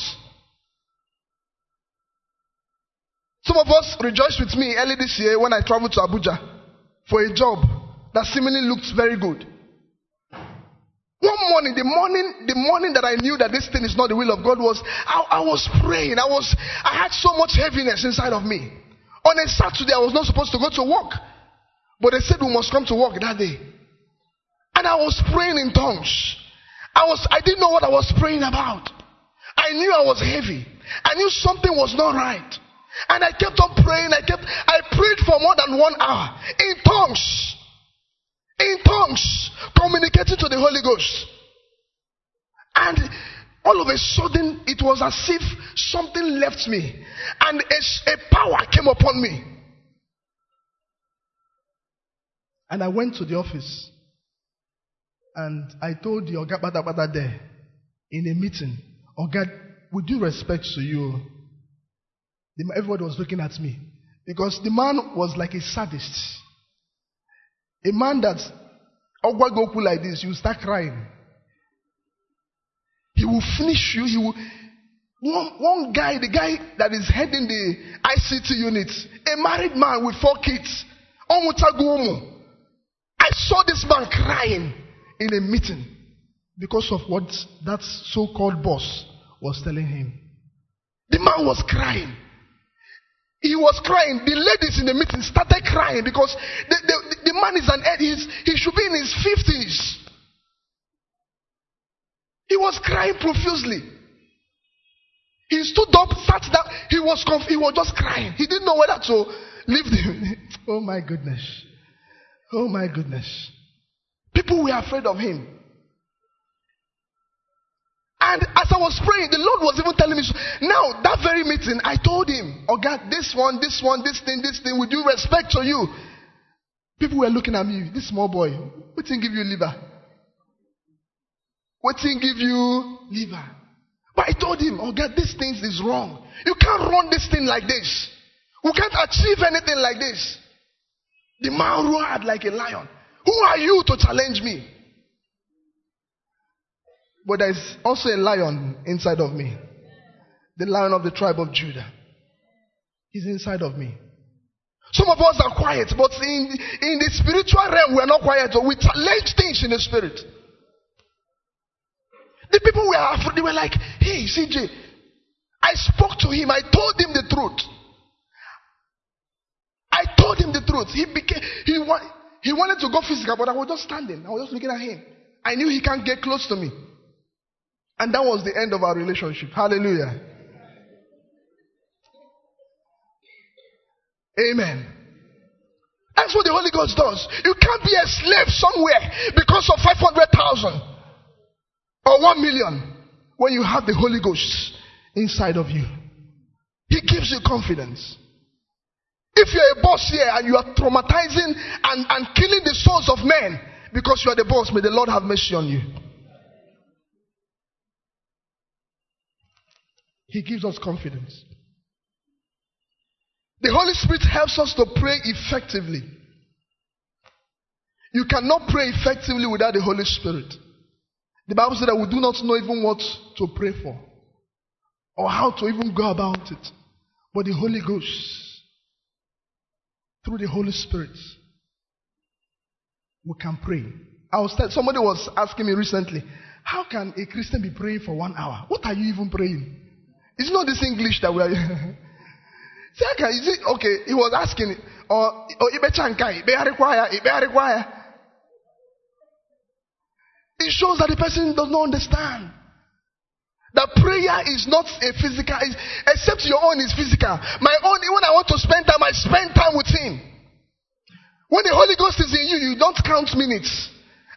Some of us rejoiced with me early this year when I traveled to Abuja for a job that seemingly looked very good. One morning, the morning, the morning that I knew that this thing is not the will of God was, I, I was praying. I was, I had so much heaviness inside of me. On a Saturday, I was not supposed to go to work, but they said we must come to work that day. And I was praying in tongues. I was, I didn't know what I was praying about. I knew I was heavy. I knew something was not right. And I kept on praying. I kept, I prayed for more than one hour in tongues. In tongues, communicating to the Holy Ghost. And all of a sudden, it was as if something left me. And a, a power came upon me. And I went to the office. And I told the Oga Bada Bada there in a meeting, Oga, with due respect to you, everybody was looking at me. Because the man was like a sadist. A man that Ogwagoku like this, you start crying. He will finish you. He will. One, one guy, the guy that is heading the ICT unit, a married man with four kids. I saw this man crying in a meeting because of what that so called boss was telling him. The man was crying. He was crying. The ladies in the meeting started crying because the, the, the man is an he's, he should be in his 50s. He was crying profusely. He stood up, sat down. He was conf- he was just crying. He didn't know whether to leave the. oh my goodness. Oh my goodness. People were afraid of him. And as I was praying, the Lord was even telling me, now that very meeting, I told him, oh God, this one, this one, this thing, this thing, with due respect to you. People were looking at me, this small boy, what thing give you liver? What thing give you liver? But I told him, oh God, this thing is wrong. You can't run this thing like this. We can't achieve anything like this. The man roared like a lion. Who are you to challenge me? But there's also a lion inside of me. The lion of the tribe of Judah. He's inside of me. Some of us are quiet, but in, in the spiritual realm, we are not quiet. We challenge things in the spirit. The people were afraid. They were like, hey, CJ, I spoke to him. I told him the truth. I told him the truth. He became, he, wa- he wanted to go physical, but I was just standing. I was just looking at him. I knew he can't get close to me. And that was the end of our relationship. Hallelujah. Amen. That's what the Holy Ghost does. You can't be a slave somewhere because of 500,000 or 1 million when you have the Holy Ghost inside of you. He gives you confidence. If you're a boss here and you are traumatizing and, and killing the souls of men because you are the boss, may the Lord have mercy on you. He gives us confidence. The Holy Spirit helps us to pray effectively. You cannot pray effectively without the Holy Spirit. The Bible says that we do not know even what to pray for or how to even go about it. But the Holy Ghost, through the Holy Spirit, we can pray. I was somebody was asking me recently, how can a Christian be praying for one hour? What are you even praying? It's not this English that we are. Say, okay, is it okay? He was asking, or or ibe chankai, ibe require, require. It shows that the person does not understand. That prayer is not a physical, except your own is physical. My own, when I want to spend time, I spend time with Him. When the Holy Ghost is in you, you don't count minutes.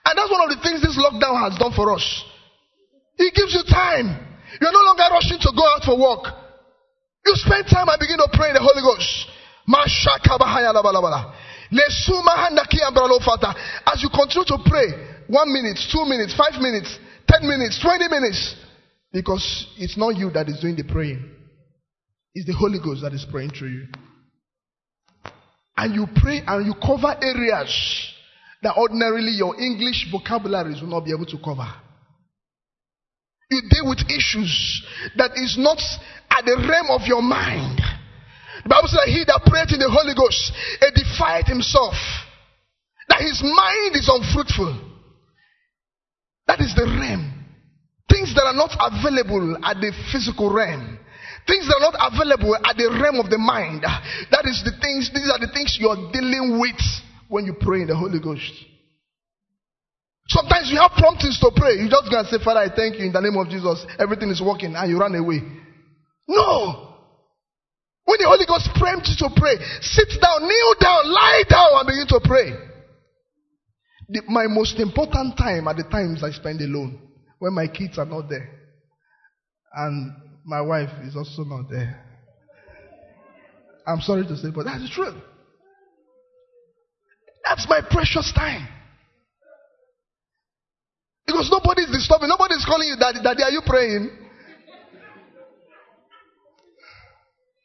And that's one of the things this lockdown has done for us. He gives you time. You're no longer rushing to go out for work. You spend time and begin to pray in the Holy Ghost. As you continue to pray, one minute, two minutes, five minutes, ten minutes, twenty minutes, because it's not you that is doing the praying, it's the Holy Ghost that is praying through you. And you pray and you cover areas that ordinarily your English vocabularies will not be able to cover. You deal with issues that is not at the realm of your mind. The Bible says that he that prayed in the Holy Ghost edified himself. That his mind is unfruitful. That is the realm. Things that are not available at the physical realm. Things that are not available at the realm of the mind. That is the things, these are the things you are dealing with when you pray in the Holy Ghost. Sometimes you have promptings to pray. You just go and say, Father, I thank you in the name of Jesus. Everything is working and you run away. No. When the Holy Ghost prompts you to pray, sit down, kneel down, lie down and begin to pray. The- my most important time are the times I spend alone. When my kids are not there. And my wife is also not there. I'm sorry to say, but that's the truth. That's my precious time. Because nobody is disturbing, nobody is calling you, Daddy, Daddy, are you praying?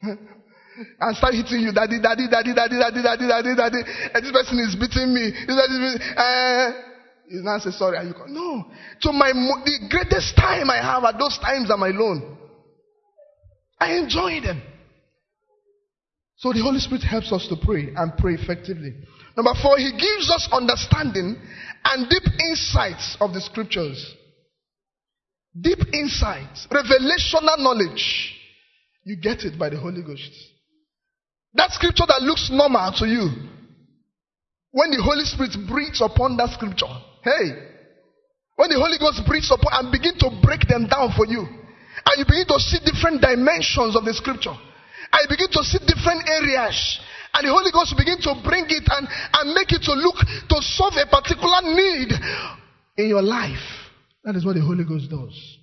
and start hitting you, Daddy, Daddy, Daddy, Daddy, Daddy, Daddy, Daddy, Daddy. And this person is beating me. Is beating, uh, you now say sorry, and you go, no. So my the greatest time I have at those times I'm alone. I enjoy them. So the Holy Spirit helps us to pray and pray effectively. Number four, He gives us understanding and deep insights of the scriptures. Deep insights, revelational knowledge. You get it by the Holy Ghost. That scripture that looks normal to you, when the Holy Spirit breathes upon that scripture, hey, when the Holy Ghost breathes upon and begin to break them down for you, and you begin to see different dimensions of the scripture, and you begin to see different areas, and the Holy Ghost begin to bring it and, and make it to look to solve a particular need in your life. That is what the Holy Ghost does.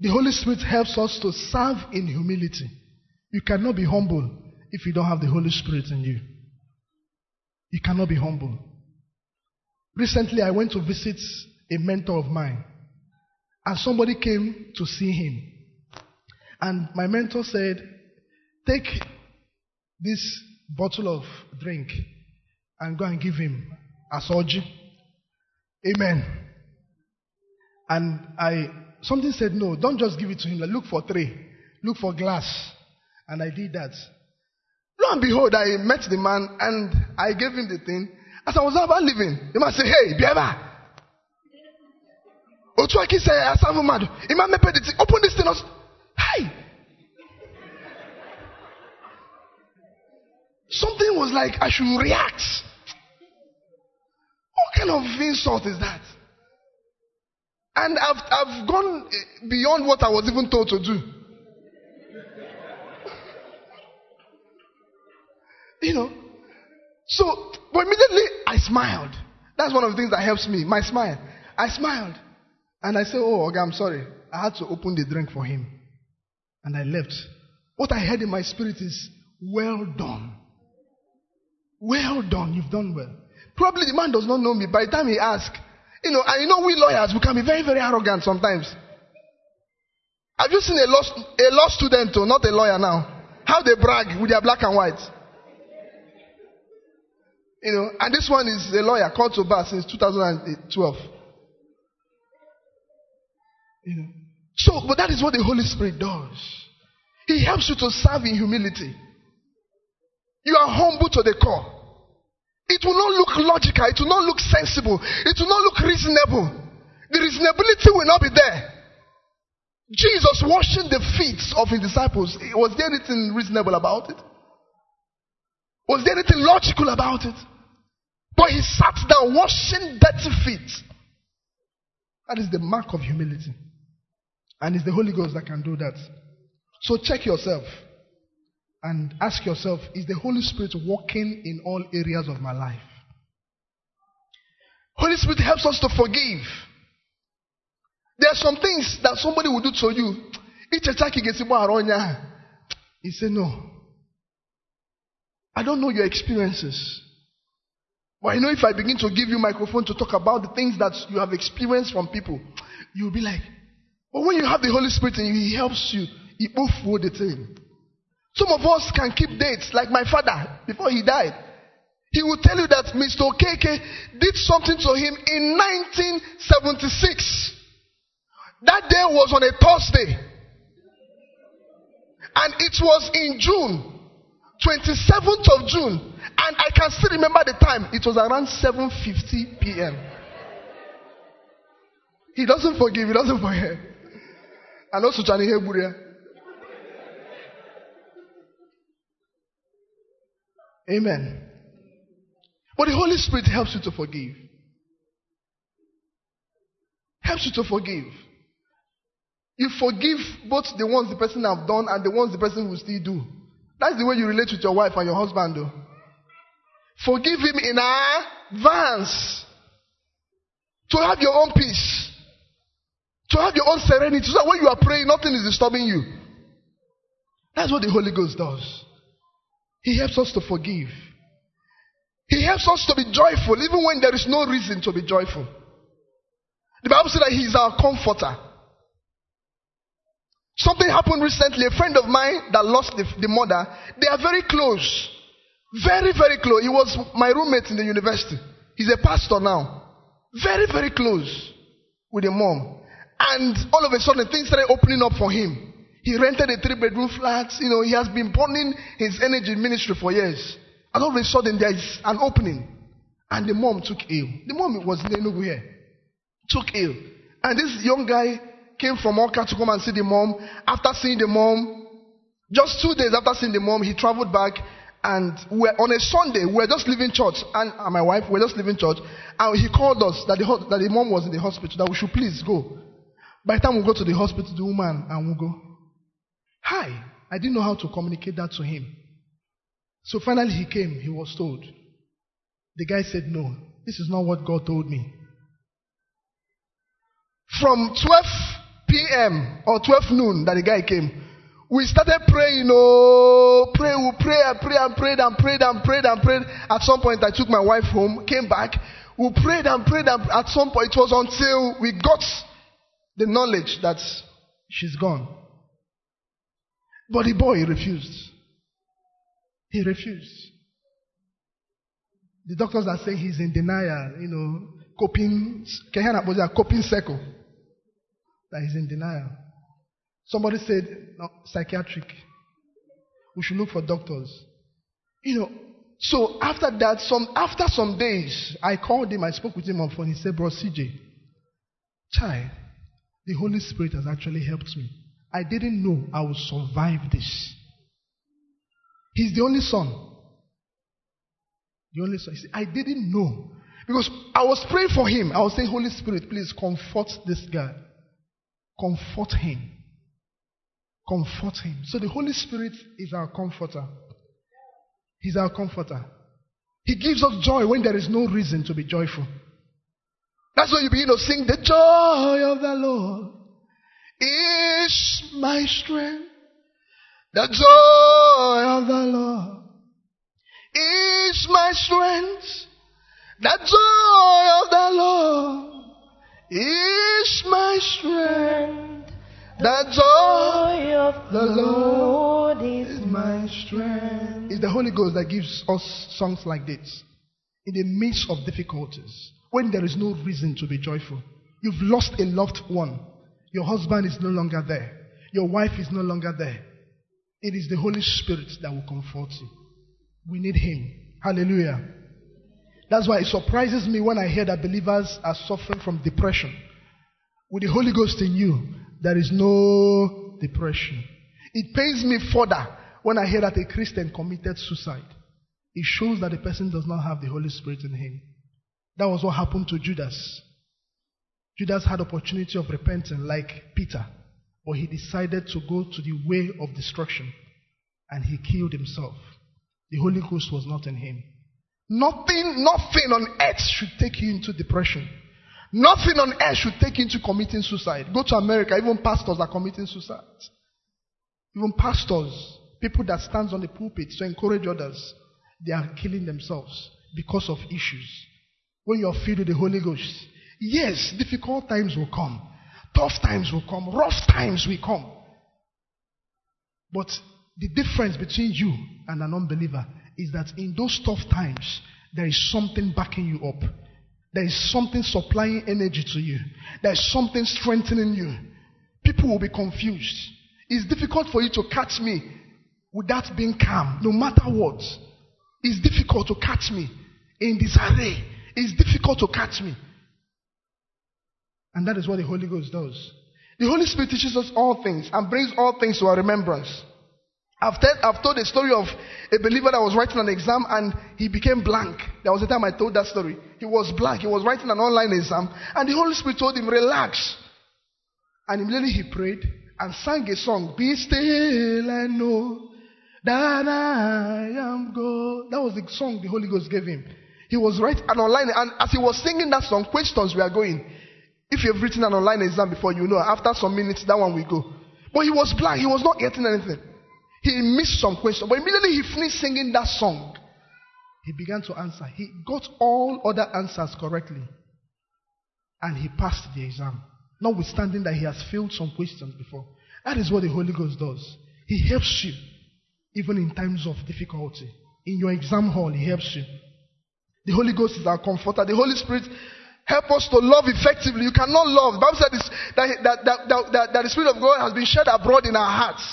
The Holy Spirit helps us to serve in humility. You cannot be humble if you don't have the Holy Spirit in you. You cannot be humble. Recently, I went to visit a mentor of mine, and somebody came to see him. And my mentor said, Take this bottle of drink and go and give him a soji. Amen. And I, something said, No, don't just give it to him. Like, look for three, look for glass. And I did that. Lo and behold, I met the man and I gave him the thing. As I was about leaving, the man said, Hey, Biaba. Otu aki say, Asavu Madu. Imam mepe the. Open this thing. Hi. Something was like, I should react. What kind of insult is that? And I've, I've gone beyond what I was even told to do. You know? So, but immediately I smiled. That's one of the things that helps me, my smile. I smiled. And I said, Oh, okay, I'm sorry. I had to open the drink for him. And I left. What I heard in my spirit is, Well done. Well done. You've done well. Probably the man does not know me. By the time he asks, you know, and you know, we lawyers, we can be very, very arrogant sometimes. Have you seen a law, a law student, or not a lawyer now? How they brag with their black and white? You know, and this one is a lawyer called to bar since 2012. You know. So, but that is what the Holy Spirit does. He helps you to serve in humility. You are humble to the core. It will not look logical. It will not look sensible. It will not look reasonable. The reasonability will not be there. Jesus washing the feet of his disciples. Was there anything reasonable about it? Was there anything logical about it? But he sat down washing dirty feet. That is the mark of humility. And it's the Holy Ghost that can do that. So check yourself and ask yourself is the Holy Spirit working in all areas of my life? Holy Spirit helps us to forgive. There are some things that somebody will do to you. He said, No. I don't know your experiences. But I know if I begin to give you microphone to talk about the things that you have experienced from people, you'll be like, but when you have the Holy Spirit and He helps you, He the thing. Some of us can keep dates, like my father, before he died. He will tell you that Mr. Okeke did something to him in 1976. That day was on a Thursday. And it was in June, 27th of June. And I can still remember the time. It was around 7.50 p.m. He doesn't forgive, he doesn't forget. And also Chani Heburia. Amen. But the Holy Spirit helps you to forgive. Helps you to forgive. You forgive both the ones the person have done and the ones the person will still do. That's the way you relate with your wife and your husband, though. Forgive him in advance. To have your own peace. To have your own serenity. So that when you are praying, nothing is disturbing you. That's what the Holy Ghost does. He helps us to forgive. He helps us to be joyful even when there is no reason to be joyful. The Bible says that He is our comforter. Something happened recently. A friend of mine that lost the, the mother, they are very close. Very, very close. He was my roommate in the university. He's a pastor now. Very, very close with the mom. And all of a sudden, things started opening up for him. He rented a three bedroom flat. You know, he has been burning his energy in ministry for years. And all of a sudden, there is an opening. And the mom took ill. The mom was in Enugu here. Took ill. And this young guy came from Awka to come and see the mom. After seeing the mom, just two days after seeing the mom, he traveled back. And we're on a Sunday, we were just leaving church. And, and my wife, we were just leaving church. And he called us that the, that the mom was in the hospital, that we should please go. By the time we go to the hospital, the woman and we go. Hi. I didn't know how to communicate that to him. So finally he came, he was told. The guy said, No, this is not what God told me. From 12 p.m. or 12 noon that the guy came. We started praying, oh, pray, we pray, and pray and prayed and prayed and prayed and prayed. At some point, I took my wife home, came back. We prayed and prayed and at some point, it was until we got the knowledge that she's gone. But the boy refused. He refused. The doctors are saying he's in denial, you know, coping, coping circle. That he's in denial. Somebody said, no, psychiatric. We should look for doctors. You know, so after that, some after some days, I called him, I spoke with him on phone. He said, Bro CJ, child, the Holy Spirit has actually helped me. I didn't know I would survive this. He's the only son. The only son. I didn't know. Because I was praying for him. I was saying, Holy Spirit, please comfort this guy. Comfort him. Comfort him. So the Holy Spirit is our comforter. He's our comforter. He gives us joy when there is no reason to be joyful. That's why you begin to sing, The joy of the Lord is my strength. The joy of the Lord is my strength. The joy of the Lord is my strength. The joy of the Lord is my strength. It's the Holy Ghost that gives us songs like this. In the midst of difficulties, when there is no reason to be joyful, you've lost a loved one. Your husband is no longer there. Your wife is no longer there. It is the Holy Spirit that will comfort you. We need Him. Hallelujah. That's why it surprises me when I hear that believers are suffering from depression. With the Holy Ghost in you, there is no depression. It pains me further when I hear that a Christian committed suicide. It shows that the person does not have the Holy Spirit in him. That was what happened to Judas. Judas had opportunity of repenting like Peter, but he decided to go to the way of destruction and he killed himself. The Holy Ghost was not in him. Nothing, nothing on earth should take you into depression. Nothing on earth should take you into committing suicide. Go to America, even pastors are committing suicide. Even pastors, people that stands on the pulpit to encourage others, they are killing themselves because of issues. When you are filled with the Holy Ghost, yes, difficult times will come. Tough times will come. Rough times will come. But the difference between you and an unbeliever is that in those tough times, there is something backing you up. There is something supplying energy to you. There is something strengthening you. People will be confused. It's difficult for you to catch me without being calm, no matter what. It's difficult to catch me in disarray. It's difficult to catch me. And that is what the Holy Ghost does. The Holy Spirit teaches us all things and brings all things to our remembrance. I've, told, I've told the story of a believer that was writing an exam and he became blank. There was a time I told that story. He was blank. He was writing an online exam and the Holy Spirit told him, relax. And immediately he prayed and sang a song, Be still and know that I am God. That was the song the Holy Ghost gave him. He was writing an online, and as he was singing that song, questions were going. If you've written an online exam before, you know after some minutes that one will go. But he was blank. He was not getting anything. He missed some questions. But immediately he finished singing that song. He began to answer. He got all other answers correctly. And he passed the exam. Notwithstanding that he has failed some questions before. That is what the Holy Ghost does. He helps you. Even in times of difficulty. In your exam hall, he helps you. The Holy Ghost is our comforter. The Holy Spirit help us to love effectively. You cannot love. The Bible said this, that, that, that, that, the Spirit of God has been shed abroad in our hearts.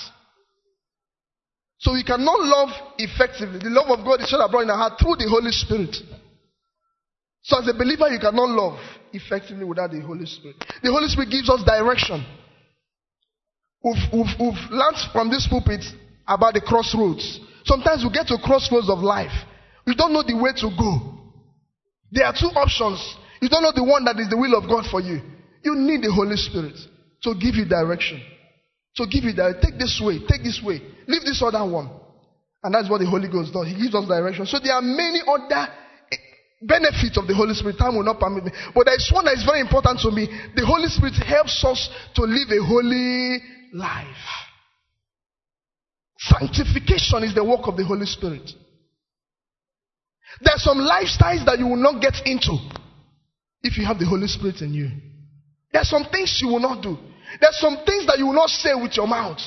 So we cannot love effectively. The love of God is shed abroad in our heart through the Holy Spirit. So as a believer, you cannot love effectively without the Holy Spirit. The Holy Spirit gives us direction. We've, we've, we've learned from this pulpit about the crossroads. Sometimes we get to crossroads of life. We don't know the way to go. There are two options. You don't know the one that is the will of God for you. You need the Holy Spirit to give you direction. To give you that, take this way, take this way, leave this other one. And that's what the Holy Ghost does. He gives us direction. So there are many other eh, benefits of the Holy Spirit. Time will not permit me. But there is one that is very important to me. The Holy Spirit helps us to live a holy life. Sanctification is the work of the Holy Spirit. There are some lifestyles that you will not get into if you have the Holy Spirit in you. There are some things you will not do. There are some things that you will not say with your mouth.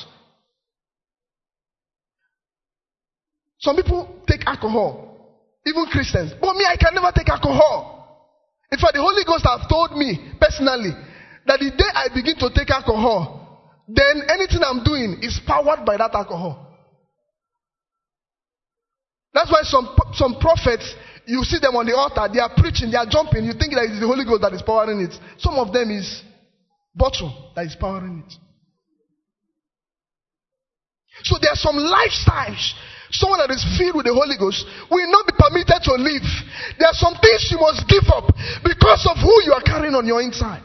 Some people take alcohol, even Christians. But me, I can never take alcohol. In fact, the Holy Ghost have told me personally that the day I begin to take alcohol, then anything I'm doing is powered by that alcohol. That's why some, some prophets, you see them on the altar, they are preaching, they are jumping, you think that it's the Holy Ghost that is powering it. Some of them is bottle that is powering it. So there are some lifestyles. Someone that is filled with the Holy Ghost will not be permitted to live. There are some things you must give up because of who you are carrying on your inside.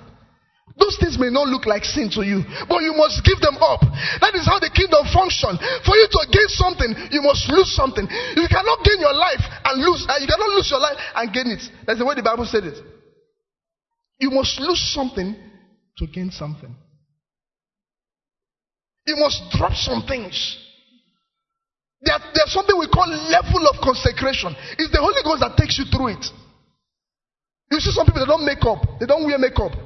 Those things may not look like sin to you, but you must give them up. That is how the kingdom functions. For you to gain something, you must lose something. You cannot gain your life and lose, uh, you cannot lose your life and gain it. That's the way the Bible said it. You must lose something to gain something. You must drop some things. There, there's something we call level of consecration. It's the Holy Ghost that takes you through it. You see some people that don't make up, they don't wear makeup.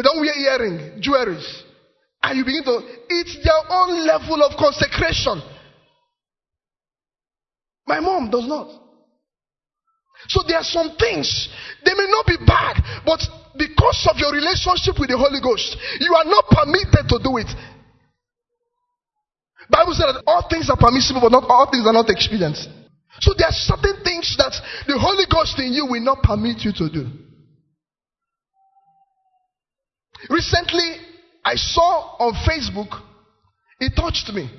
They don't wear earring, jewelry. And you begin to, it's their own level of consecration. My mom does not. So there are some things, they may not be bad, but because of your relationship with the Holy Ghost, you are not permitted to do it. Bible says that all things are permissible, but not all things are not experienced. So there are certain things that the Holy Ghost in you will not permit you to do. Recently, I saw on Facebook, it touched me.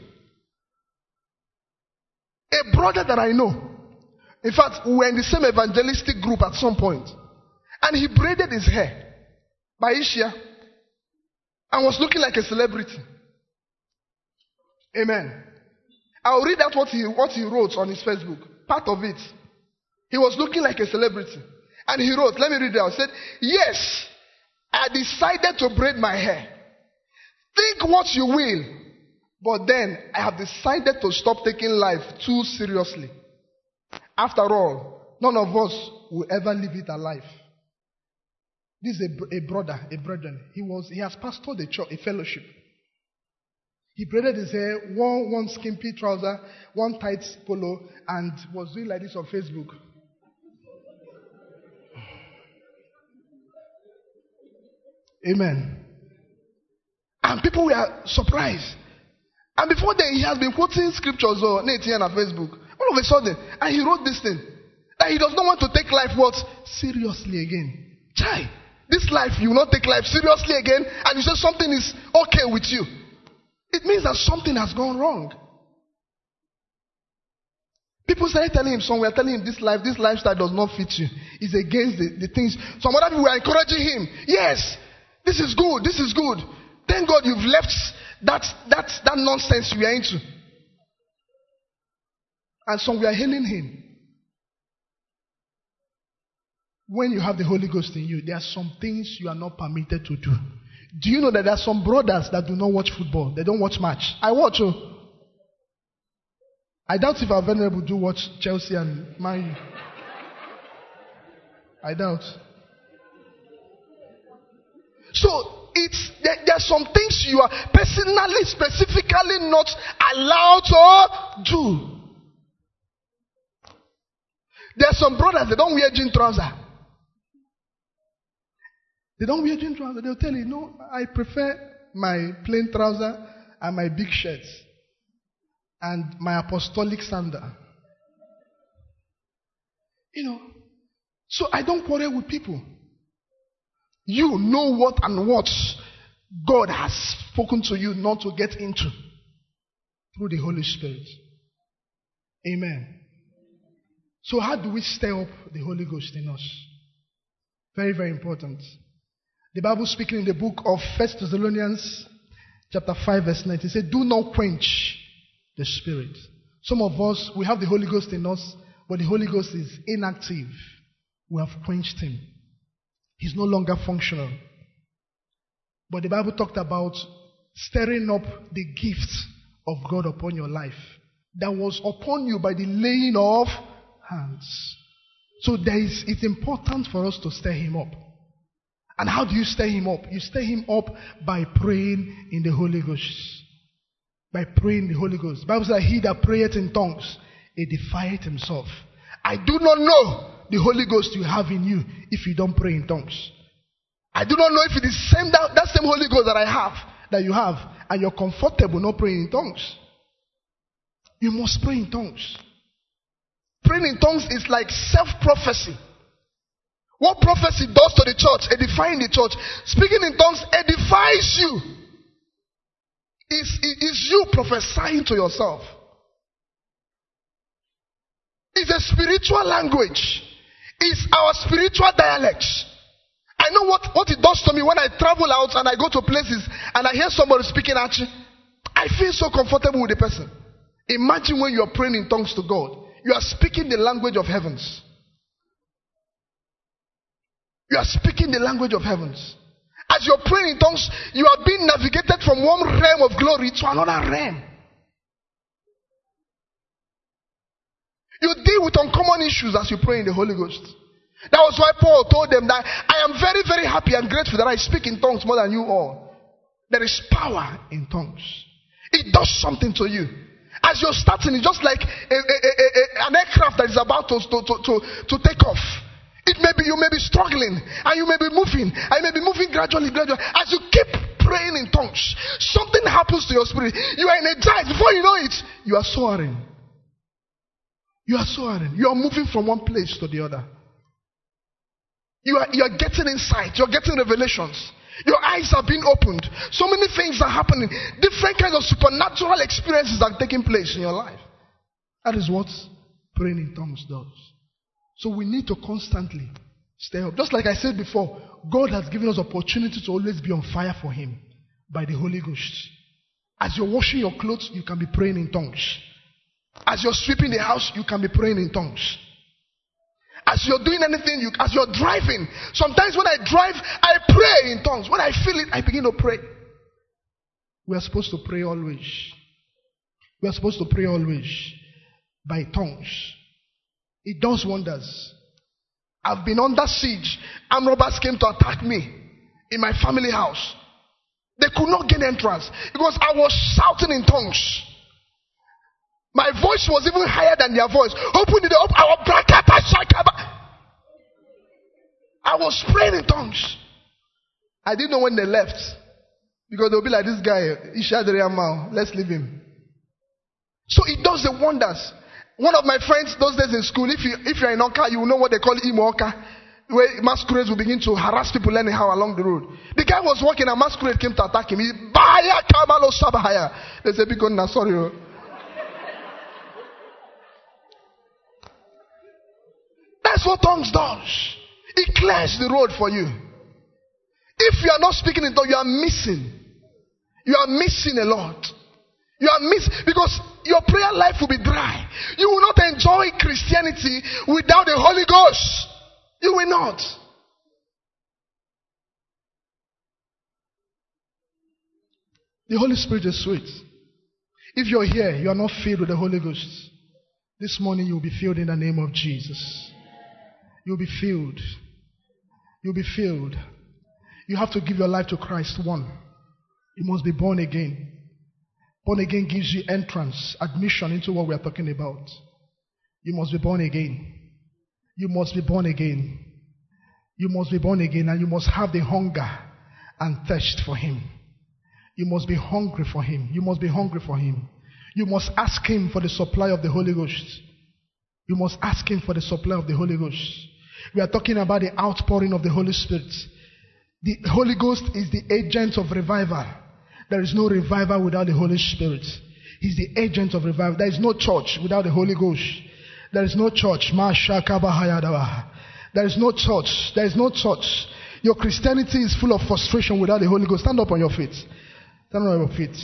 A brother that I know. In fact, we were in the same evangelistic group at some. And he braided his hair by Ishia and was looking like a celebrity. Amen. I'll read out what he, what he wrote on his Facebook. Part of it. He was looking like a celebrity. And he wrote, let me read it out. He said, Yes, I decided to braid my hair. Think what you will. But then I have decided to stop taking life too seriously. After all, none of us will ever live it alive. This is a, a brother, a brethren. He was, he has pastored a church, a fellowship. He braided his hair, wore one skimpy trouser, one tight polo, and was doing like this on Facebook. Amen. And people were surprised. And before then, he has been quoting scriptures oh, on ATN on Facebook. All of a sudden, and he wrote this thing that he does not want to take life what seriously again. Chai, this life you will not take life seriously again, and you say something is okay with you. It means that something has gone wrong. People started telling him, some were telling him this life, this lifestyle does not fit you. It's against the, the things. Some other people were encouraging him. Yes, this is good, this is good. Thank God you've left that, that, that nonsense you are into. And some were hailing him. When you have the Holy Ghost in you, there are some things you are not permitted to do. Do you know that there are some brothers that do not watch football? They don't watch match. I watch. Oh. I doubt if our venerable do watch Chelsea and Man I doubt. So it's there, there, are some things you are personally, specifically not allowed to do. There are some brothers they don't wear jean trousers. They don't wear jean trousers. They'll tell you, no, I prefer my plain trouser and my big shirts and my apostolic sandal. You know, so I don't quarrel with people. You know what and what God has spoken to you not to get into through the Holy Spirit. Amen. So, how do we stir up the Holy Ghost in us? Very, very important. The Bible speaking in the book of First Thessalonians chapter 5 verse 19 says, do not quench the spirit. Some of us, we have the Holy Ghost in us, but the Holy Ghost is inactive. We have quenched him. He's no longer functional. But the Bible talked about stirring up the gift of God upon your life that was upon you by the laying of hands. So there is, it's important for us to stir him up. And how do you stir him up? You stir him up by praying in the Holy Ghost. By praying the Holy Ghost. The Bible says, He that prayeth in tongues, edifieth himself. I do not know the Holy Ghost you have in you if you don't pray in tongues. I do not know if it is same that, that same Holy Ghost that I have, that you have, and you're comfortable not praying in tongues. You must pray in tongues. Praying in tongues is like self prophecy. What prophecy does to the church, edifying the church, speaking in tongues edifies you. Is is you prophesying to yourself. It's a spiritual language. It's our spiritual dialect. I know what, what it does to me when I travel out and I go to places and I hear somebody speaking at you. I feel so comfortable with the person. Imagine when you are praying in tongues to God. You are speaking the language of heavens. You are speaking the language of heavens. As you're praying in tongues, you are being navigated from one realm of glory to another realm. You deal with uncommon issues as you pray in the Holy Ghost. That was why Paul told them that I am very, very happy and grateful that I speak in tongues more than you all. There is power in tongues. It does something to you. As you're starting, it's just like a, a, a, an aircraft that is about to, to, to, to, take off. It may be, you may be struggling and you may be moving and you may be moving gradually, gradually. As you keep praying in tongues, something happens to your spirit. You are energized. Before you know it, you are soaring. You are soaring. You are moving from one place to the other. You are, you are getting insight. You're getting revelations. Your eyes are being opened. So many things are happening. Different kinds of supernatural experiences are taking place in your life. That is what praying in tongues does. So we need to constantly stay up. Just like I said before, God has given us opportunity to always be on fire for Him by the Holy Ghost. As you're washing your clothes, you can be praying in tongues. As you're sweeping the house, you can be praying in tongues. As you're doing anything, you, as you're driving, sometimes when I drive, I pray in tongues. When I feel it, I begin to pray. We are supposed to pray always. We are supposed to pray always by tongues. It does wonders. I've been under siege. Armed robbers came to attack me in my family house. They could not gain entrance because I was shouting in tongues. My voice was even higher than their voice. Open it up. I was praying in tongues. I didn't know when they left. Because they'll be like, this guy, Ishadriyamau, let's leave him. So it does the wonders. One of my friends those days in school, if, you, if you're in Awka, you know what they call Imoka, where masquerades will begin to harass people anyhow along the road. The guy was walking and masquerade came to attack him. He, Baya Kamalo Sabahaya. They said, because, sorry. Oh. That's what tongues does. It clears the road for you. If you are not speaking in tongues, you are missing. You are missing a lot. You are missing because your prayer life will be dry. You will not enjoy Christianity without the Holy Ghost. You will not. The Holy Spirit is sweet. If you're here, you are not filled with the Holy Ghost. This morning you will be filled in the name of Jesus. You'll be filled. You'll be filled. You have to give your life to Christ. One, you must be born again. Born again gives you entrance, admission into what we are talking about. You must be born again. You must be born again. You must be born again and you must have the hunger and thirst for Him. You must be hungry for Him. You must be hungry for Him. You must ask Him for the supply of the Holy Ghost. You must ask Him for the supply of the Holy Ghost. We are talking about the outpouring of the Holy Spirit. The Holy Ghost is the agent of revival. There is no revival without the Holy Spirit. He's the agent of revival. There is no church without the Holy Ghost. There is no church. There is no church. There is no church. Your Christianity is full of frustration without the Holy Ghost. Stand up on your feet. Stand up on your feet.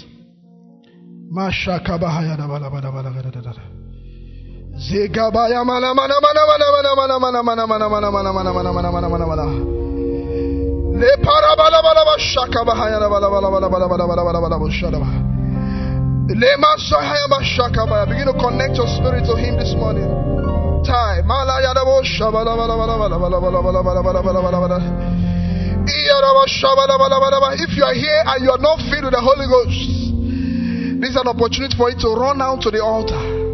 Zegabaya mana mana mana mana mana mana mana mana mana mana mana mana mana mana mana mana. Le para bala bala bala shaka bahaya bala bala bala bala bala bala bala bala shada bah. Le masaya ba shaka bah. Begin to connect your spirit to Him this morning. Time. Mala yada bo shabala bala bala bala bala bala bala bala bala bala bala bala. If you are here and you are not filled with the Holy Ghost, this is an opportunity for you to run out to the altar.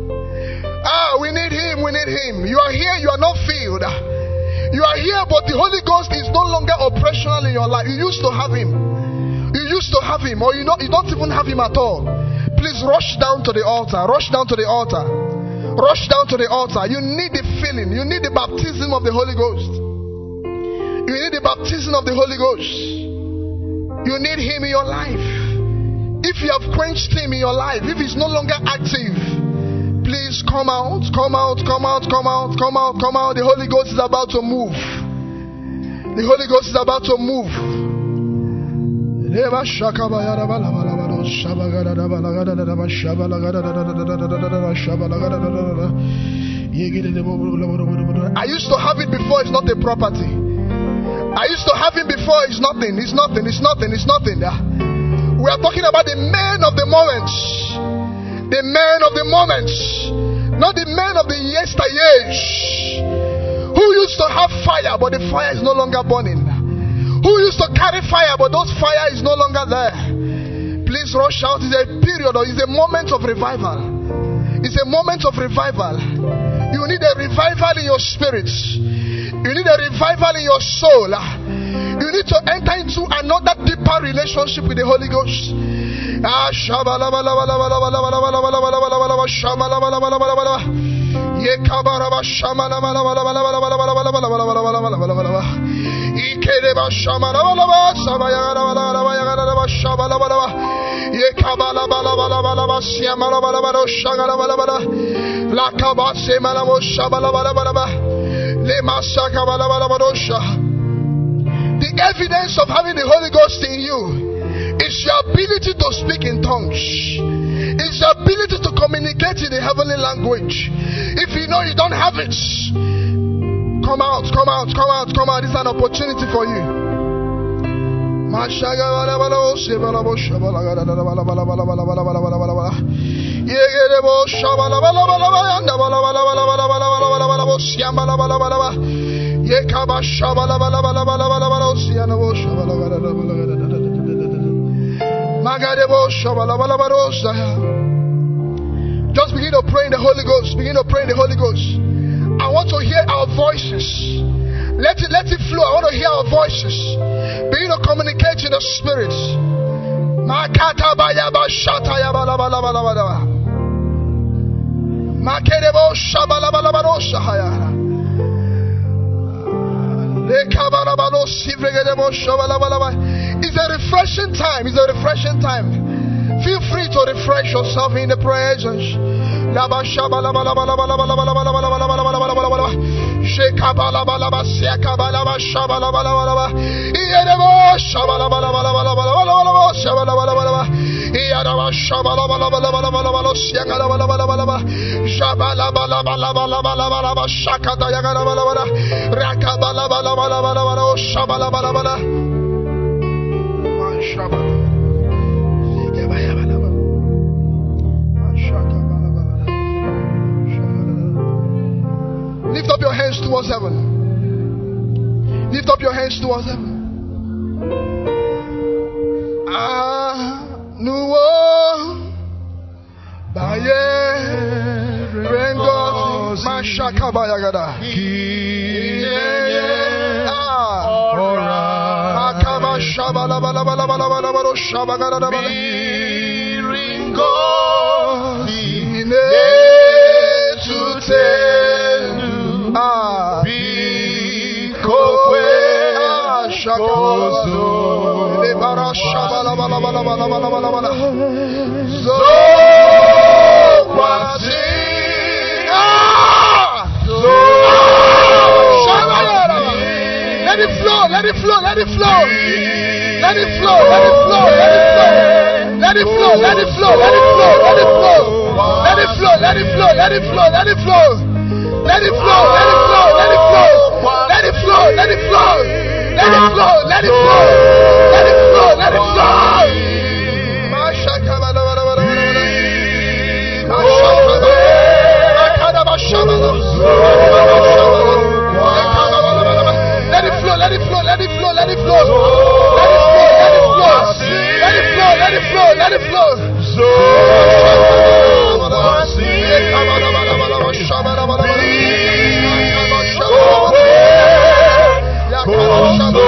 Ah, we need Him, we need Him. You are here, you are not filled. You are here, but the Holy Ghost is no longer operational in your life. You used to have Him. You used to have Him, or you, know, you don't even have Him at all. Please rush down to the altar. Rush down to the altar. Rush down to the altar. You need the filling, you need the baptism of the Holy Ghost. You need the baptism of the Holy Ghost. You need Him in your life. If you have quenched Him in your life, if He's no longer active, please come out, come out, come out, come out, come out, come out. The Holy Ghost is about to move. The Holy Ghost is about to move. I used to have it before, it's not a property. I used to have it before. It's nothing. It's nothing. It's nothing. It's nothing. We are talking about the man of the moment. The man of the moment. Not the man of the yesteryears. Who used to have fire, but the fire is no longer burning. Who used to carry fire, but those fire is no longer there. Please rush out. It's a period or it's a moment of revival. It's a moment of revival. You need a revival in your spirit. You need a revival in your soul. You need to enter into another deeper relationship with the Holy Ghost. Ah, La Evidence of having the Holy Ghost in you is your ability to speak in tongues. It's your ability to communicate in the heavenly language. If you know you don't have it, come out, come out, come out, come out. Is an opportunity for you. Just begin to pray in the Holy Ghost. Begin to pray in the Holy Ghost. I want to hear our voices. Let it let it flow. I want to hear our voices. Begin to communicate in the spirit. Makata bayaba shata It's a refreshing time. It's a refreshing time. Feel free to refresh yourself in the presence. Lift up your hands towards heaven. Lift up your hands towards heaven. Ah, nuwo báyé rengo mashakabayagada kìnìyẹ ọ̀rá ah, akaba shabalabalabalabalabalabalo shabagadadabala. biringo ine tutenu ah, bikokwe ah, aṣakoso lebara shabala. Let it flow, let it flow, let it flow. Let it flow, let it flow, let it flow. Let it flow, let it flow, let it flow, let it flow. Let it flow, let it flow, let it flow, let it flow. Let it flow, let it flow, let it flow. Let it flow, let it flow. Let it flow, let it flow. Let it flow. Let him go. Let it flow, let it flow, let it flow, let it flow. Let it flow, let it flow. Let it flow, let it flow, let it flow. Let it flow.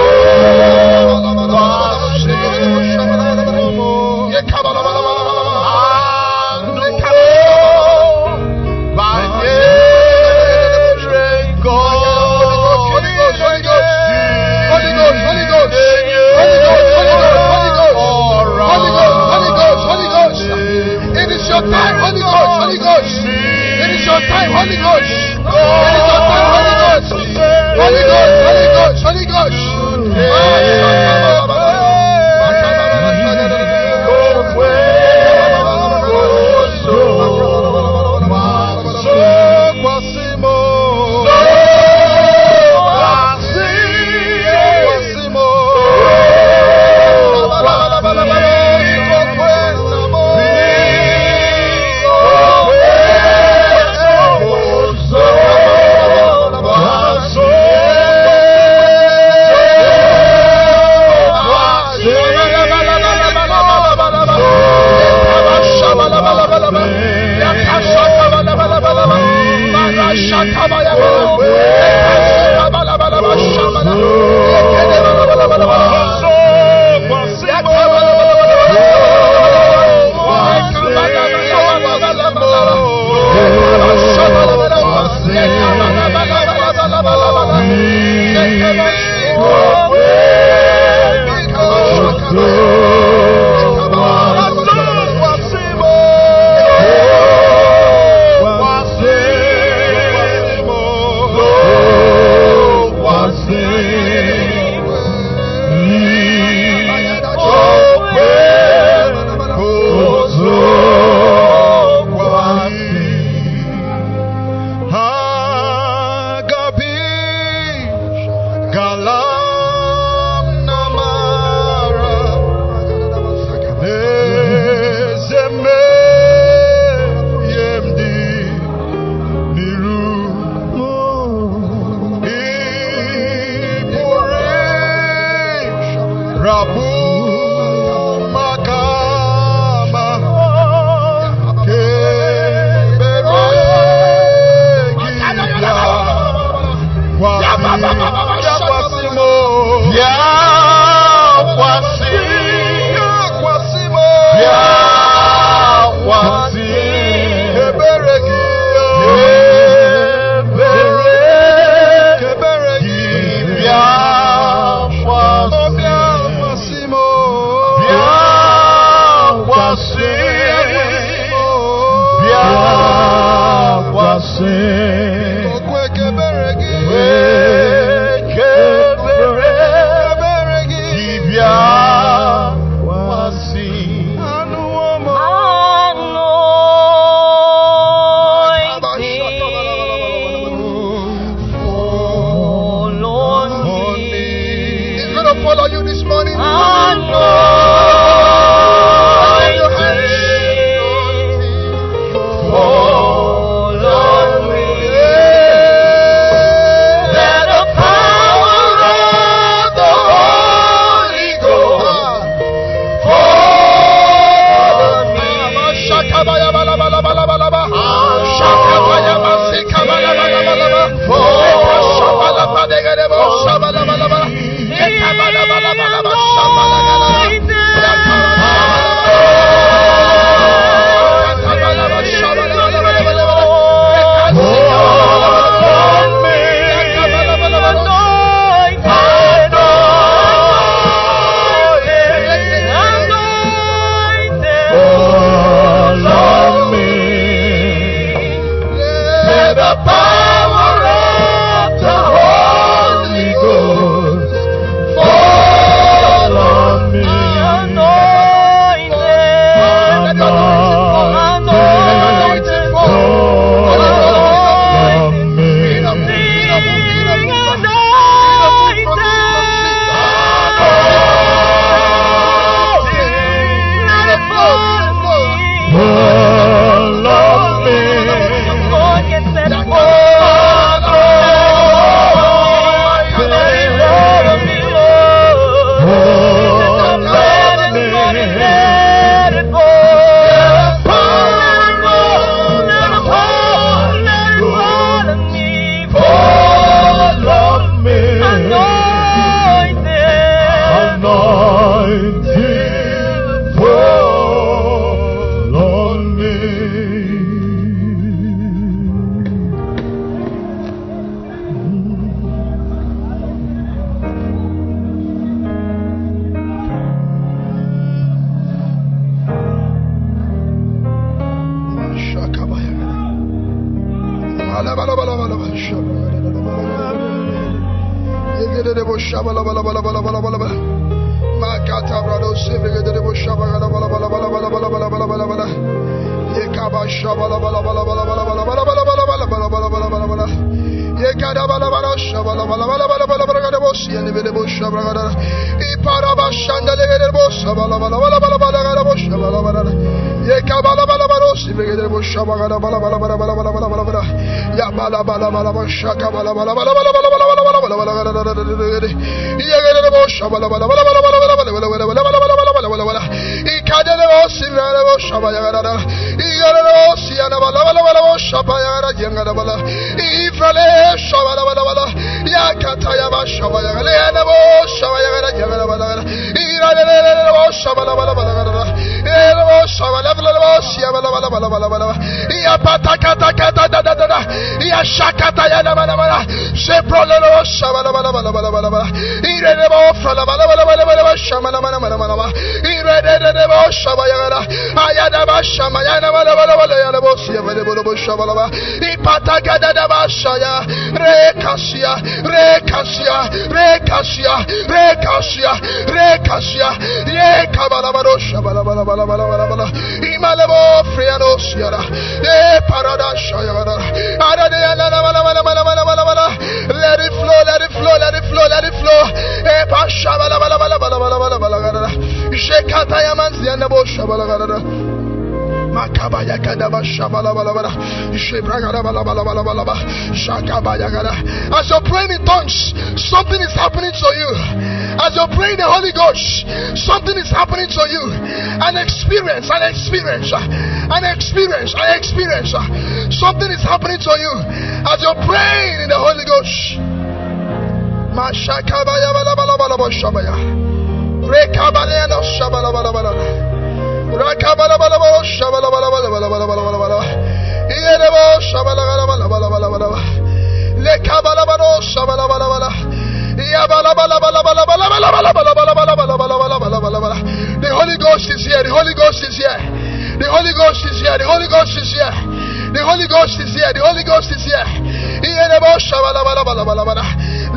shaka bala bala bala As you're praying in tongues, something is happening to you. As you're praying the Holy Ghost, something is happening to you. An experience, an experience, an experience, an experience. Something is happening to you as you're praying in the Holy Ghost. Shabala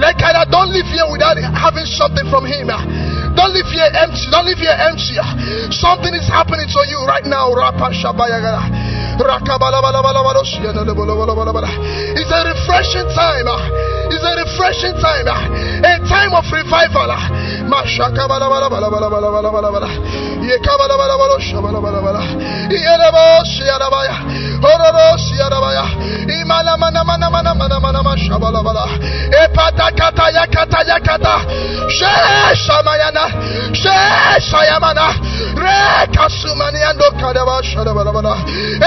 Mekada, don't leave here without having something from Him. Don't leave here empty. Don't leave here empty. Something is happening to you right now. It's a refreshing time. It's a refreshing time. A time of revival. Epata yakata yakata yakata sheshamayana sheshayamana rekasumaniando kadaba shadabalabala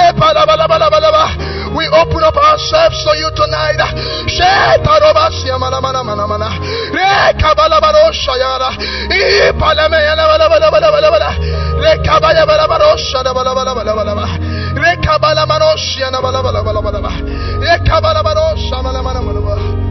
ebalabalabalaba we open up ourselves to you tonight shetarobasyamanamanamana rekabalabaroshayara ipalameyanabalabalabalabalabala rekabayabalabaroshadabalabalabalabalaba rekabalamanoshianabalabalabalabalaba rekabalabaroshamanamanamana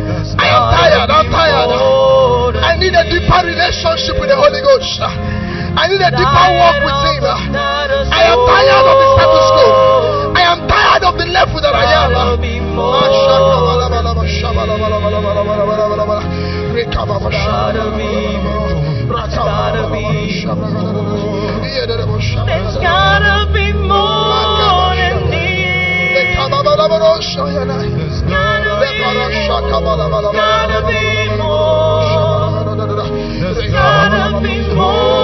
I'm tired. I'm tired. I need a deeper relationship with the Holy Ghost. I need a deeper walk with Him. I am tired of the status quo. I am tired of the level that I am. There's gotta be more than this. There's gotta gotta be more. Gotta be more.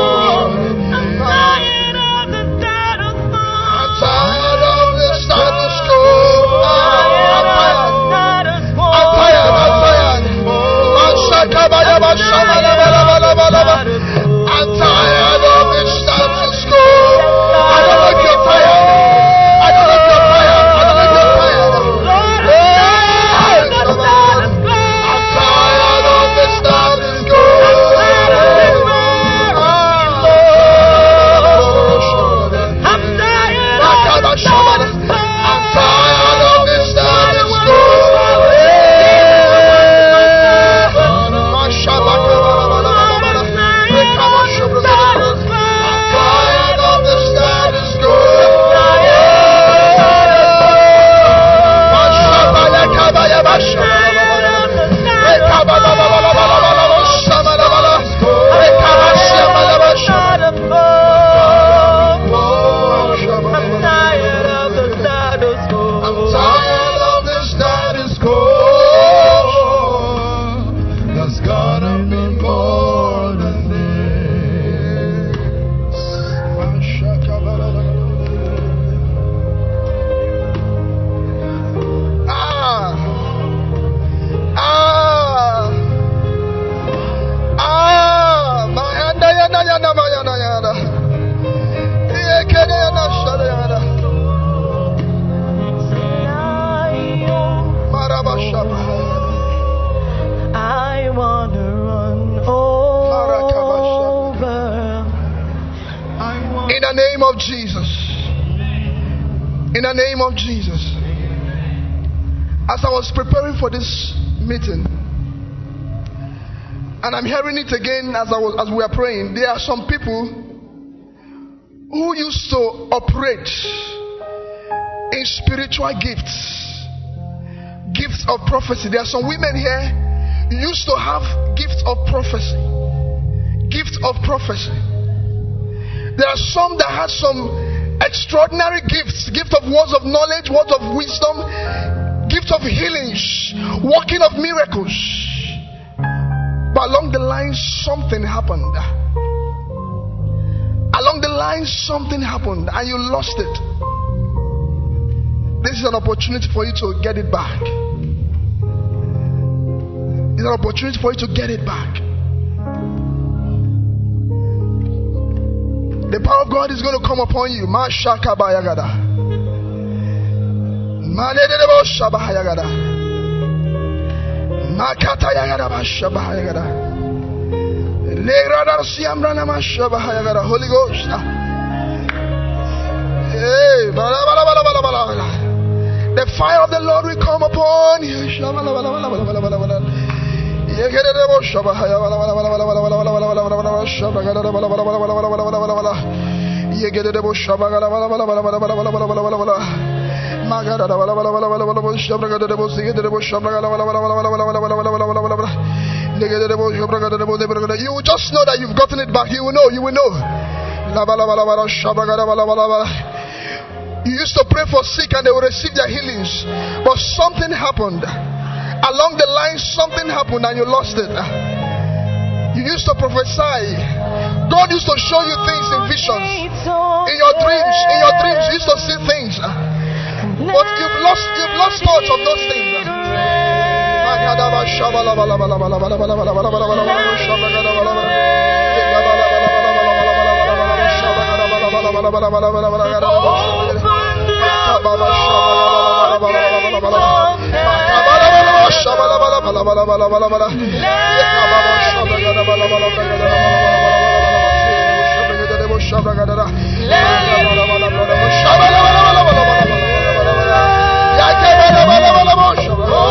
Hearing it again as I was as we are praying, there are some people who used to operate in spiritual gifts. Gifts of prophecy. There are some women here used to have gifts of prophecy. Gifts of prophecy. There are some that had some extraordinary gifts gift of words of knowledge, words of wisdom, gift of healings, working of miracles. But along the line, something happened. Along the line, something happened and you lost it. This is an opportunity for you to get it back. It's an opportunity for you to get it back. The power of God is going to come upon you. Mashaka bayagada. Holy Ghost. Hey. The fire of the Lord will come upon you. You will just know that you've gotten it back. You will know. You will know. You used to pray for sick and they will receive their healings. But something happened. Along the line, something happened and you lost it. You used to prophesy. God used to show you things in visions. In your dreams, in your dreams, you used to see things. But you've lost you've lost touch of those things. Oh,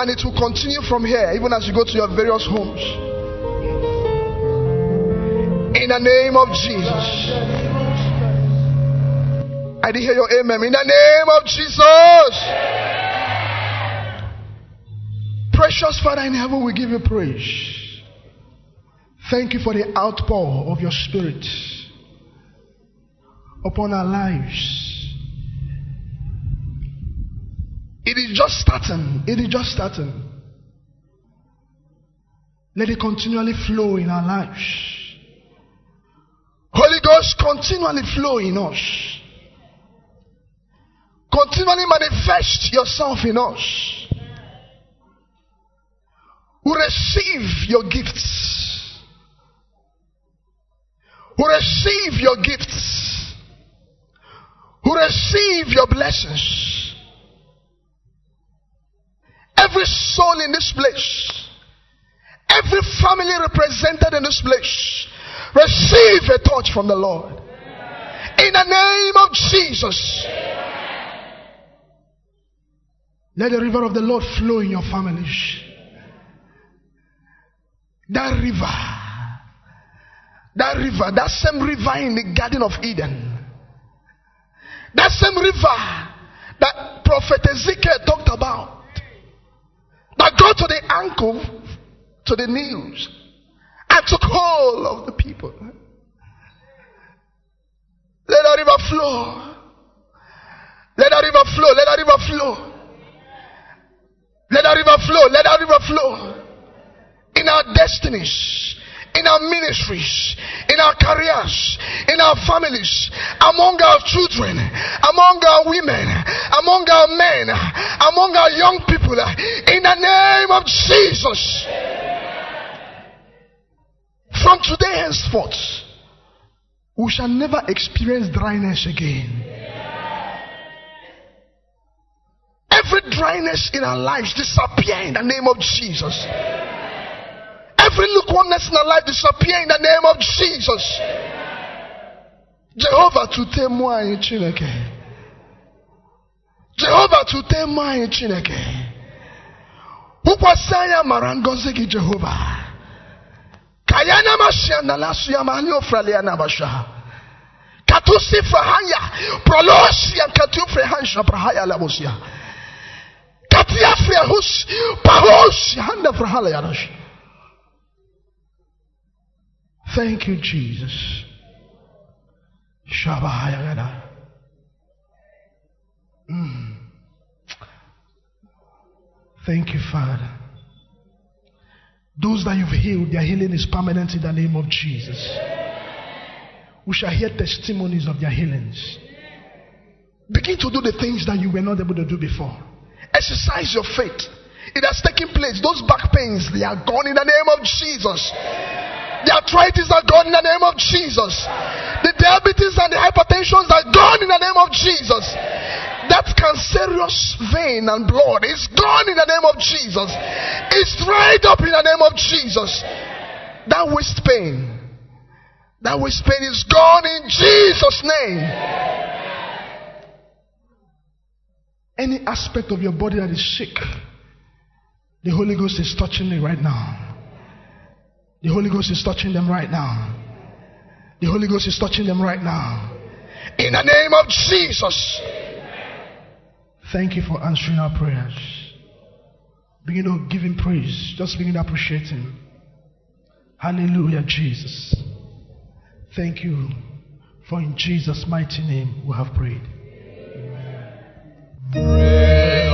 and it will continue from here, even as you go to your various homes. In the name of Jesus. I didn't hear your amen. In the name of Jesus. Precious Father in heaven, we give you praise. Thank you for the outpour of your spirit upon our lives. Just starting. Let it continually flow in our lives. Holy Ghost, continually flow in us. Continually manifest yourself in us. Who receive your gifts. Who receive your gifts. Who receive your blessings. Soul in this place. Every family represented in this place. Receive a touch from the Lord. In the name of Jesus. Let the river of the Lord flow in your families. That river, that river, that same river in the Garden of Eden, that same river that Prophet Ezekiel talked about, that got to the ankle, to the knees, and took hold of the people. Let that river flow. Let that river flow. Let that river flow. Let that river flow. Let that river flow. In our destinies, in our ministries, in our careers, in our families, among our children, among our women, among our men, among our young people, in the name of Jesus. From today henceforth, we shall never experience dryness again. Every dryness in our lives disappear in the name of Jesus. Every lukewarmness in our life disappear in the name of Jesus. Jehovah tute mụ anyị Chineke. Jehovah tute mụ anyị Chineke. wụkwasị anya mara ngọzi gị jehova ka ya na mashia na lasu ya ya na basha katusi frahanya prolosia katu frehansha prahaya la bosia katia frehus pahos handa frahala ya nash Thank you, Jesus. Gada. Mm. Thank you, Father. Those that you've healed, their healing is permanent in the name of Jesus. We shall hear testimonies of their healings. Begin to do the things that you were not able to do before. Exercise your faith. It has taken place. Those back pains, they are gone in the name of Jesus. The arthritis are gone in the name of Jesus. The diabetes and the hypertension are gone in the name of Jesus. That cancerous vein and blood is gone in the name of Jesus. It's dried up in the name of Jesus. That waist pain, that waist pain is gone in Jesus' name. Any aspect of your body that is sick, the Holy Ghost is touching it right now. The Holy Ghost is touching them right now. The Holy Ghost is touching them right now. In the name of Jesus. Thank you for answering our prayers. Begin to give him praise. Just begin to appreciate him. Hallelujah, Jesus. Thank you. For in Jesus' mighty name we have prayed. Praise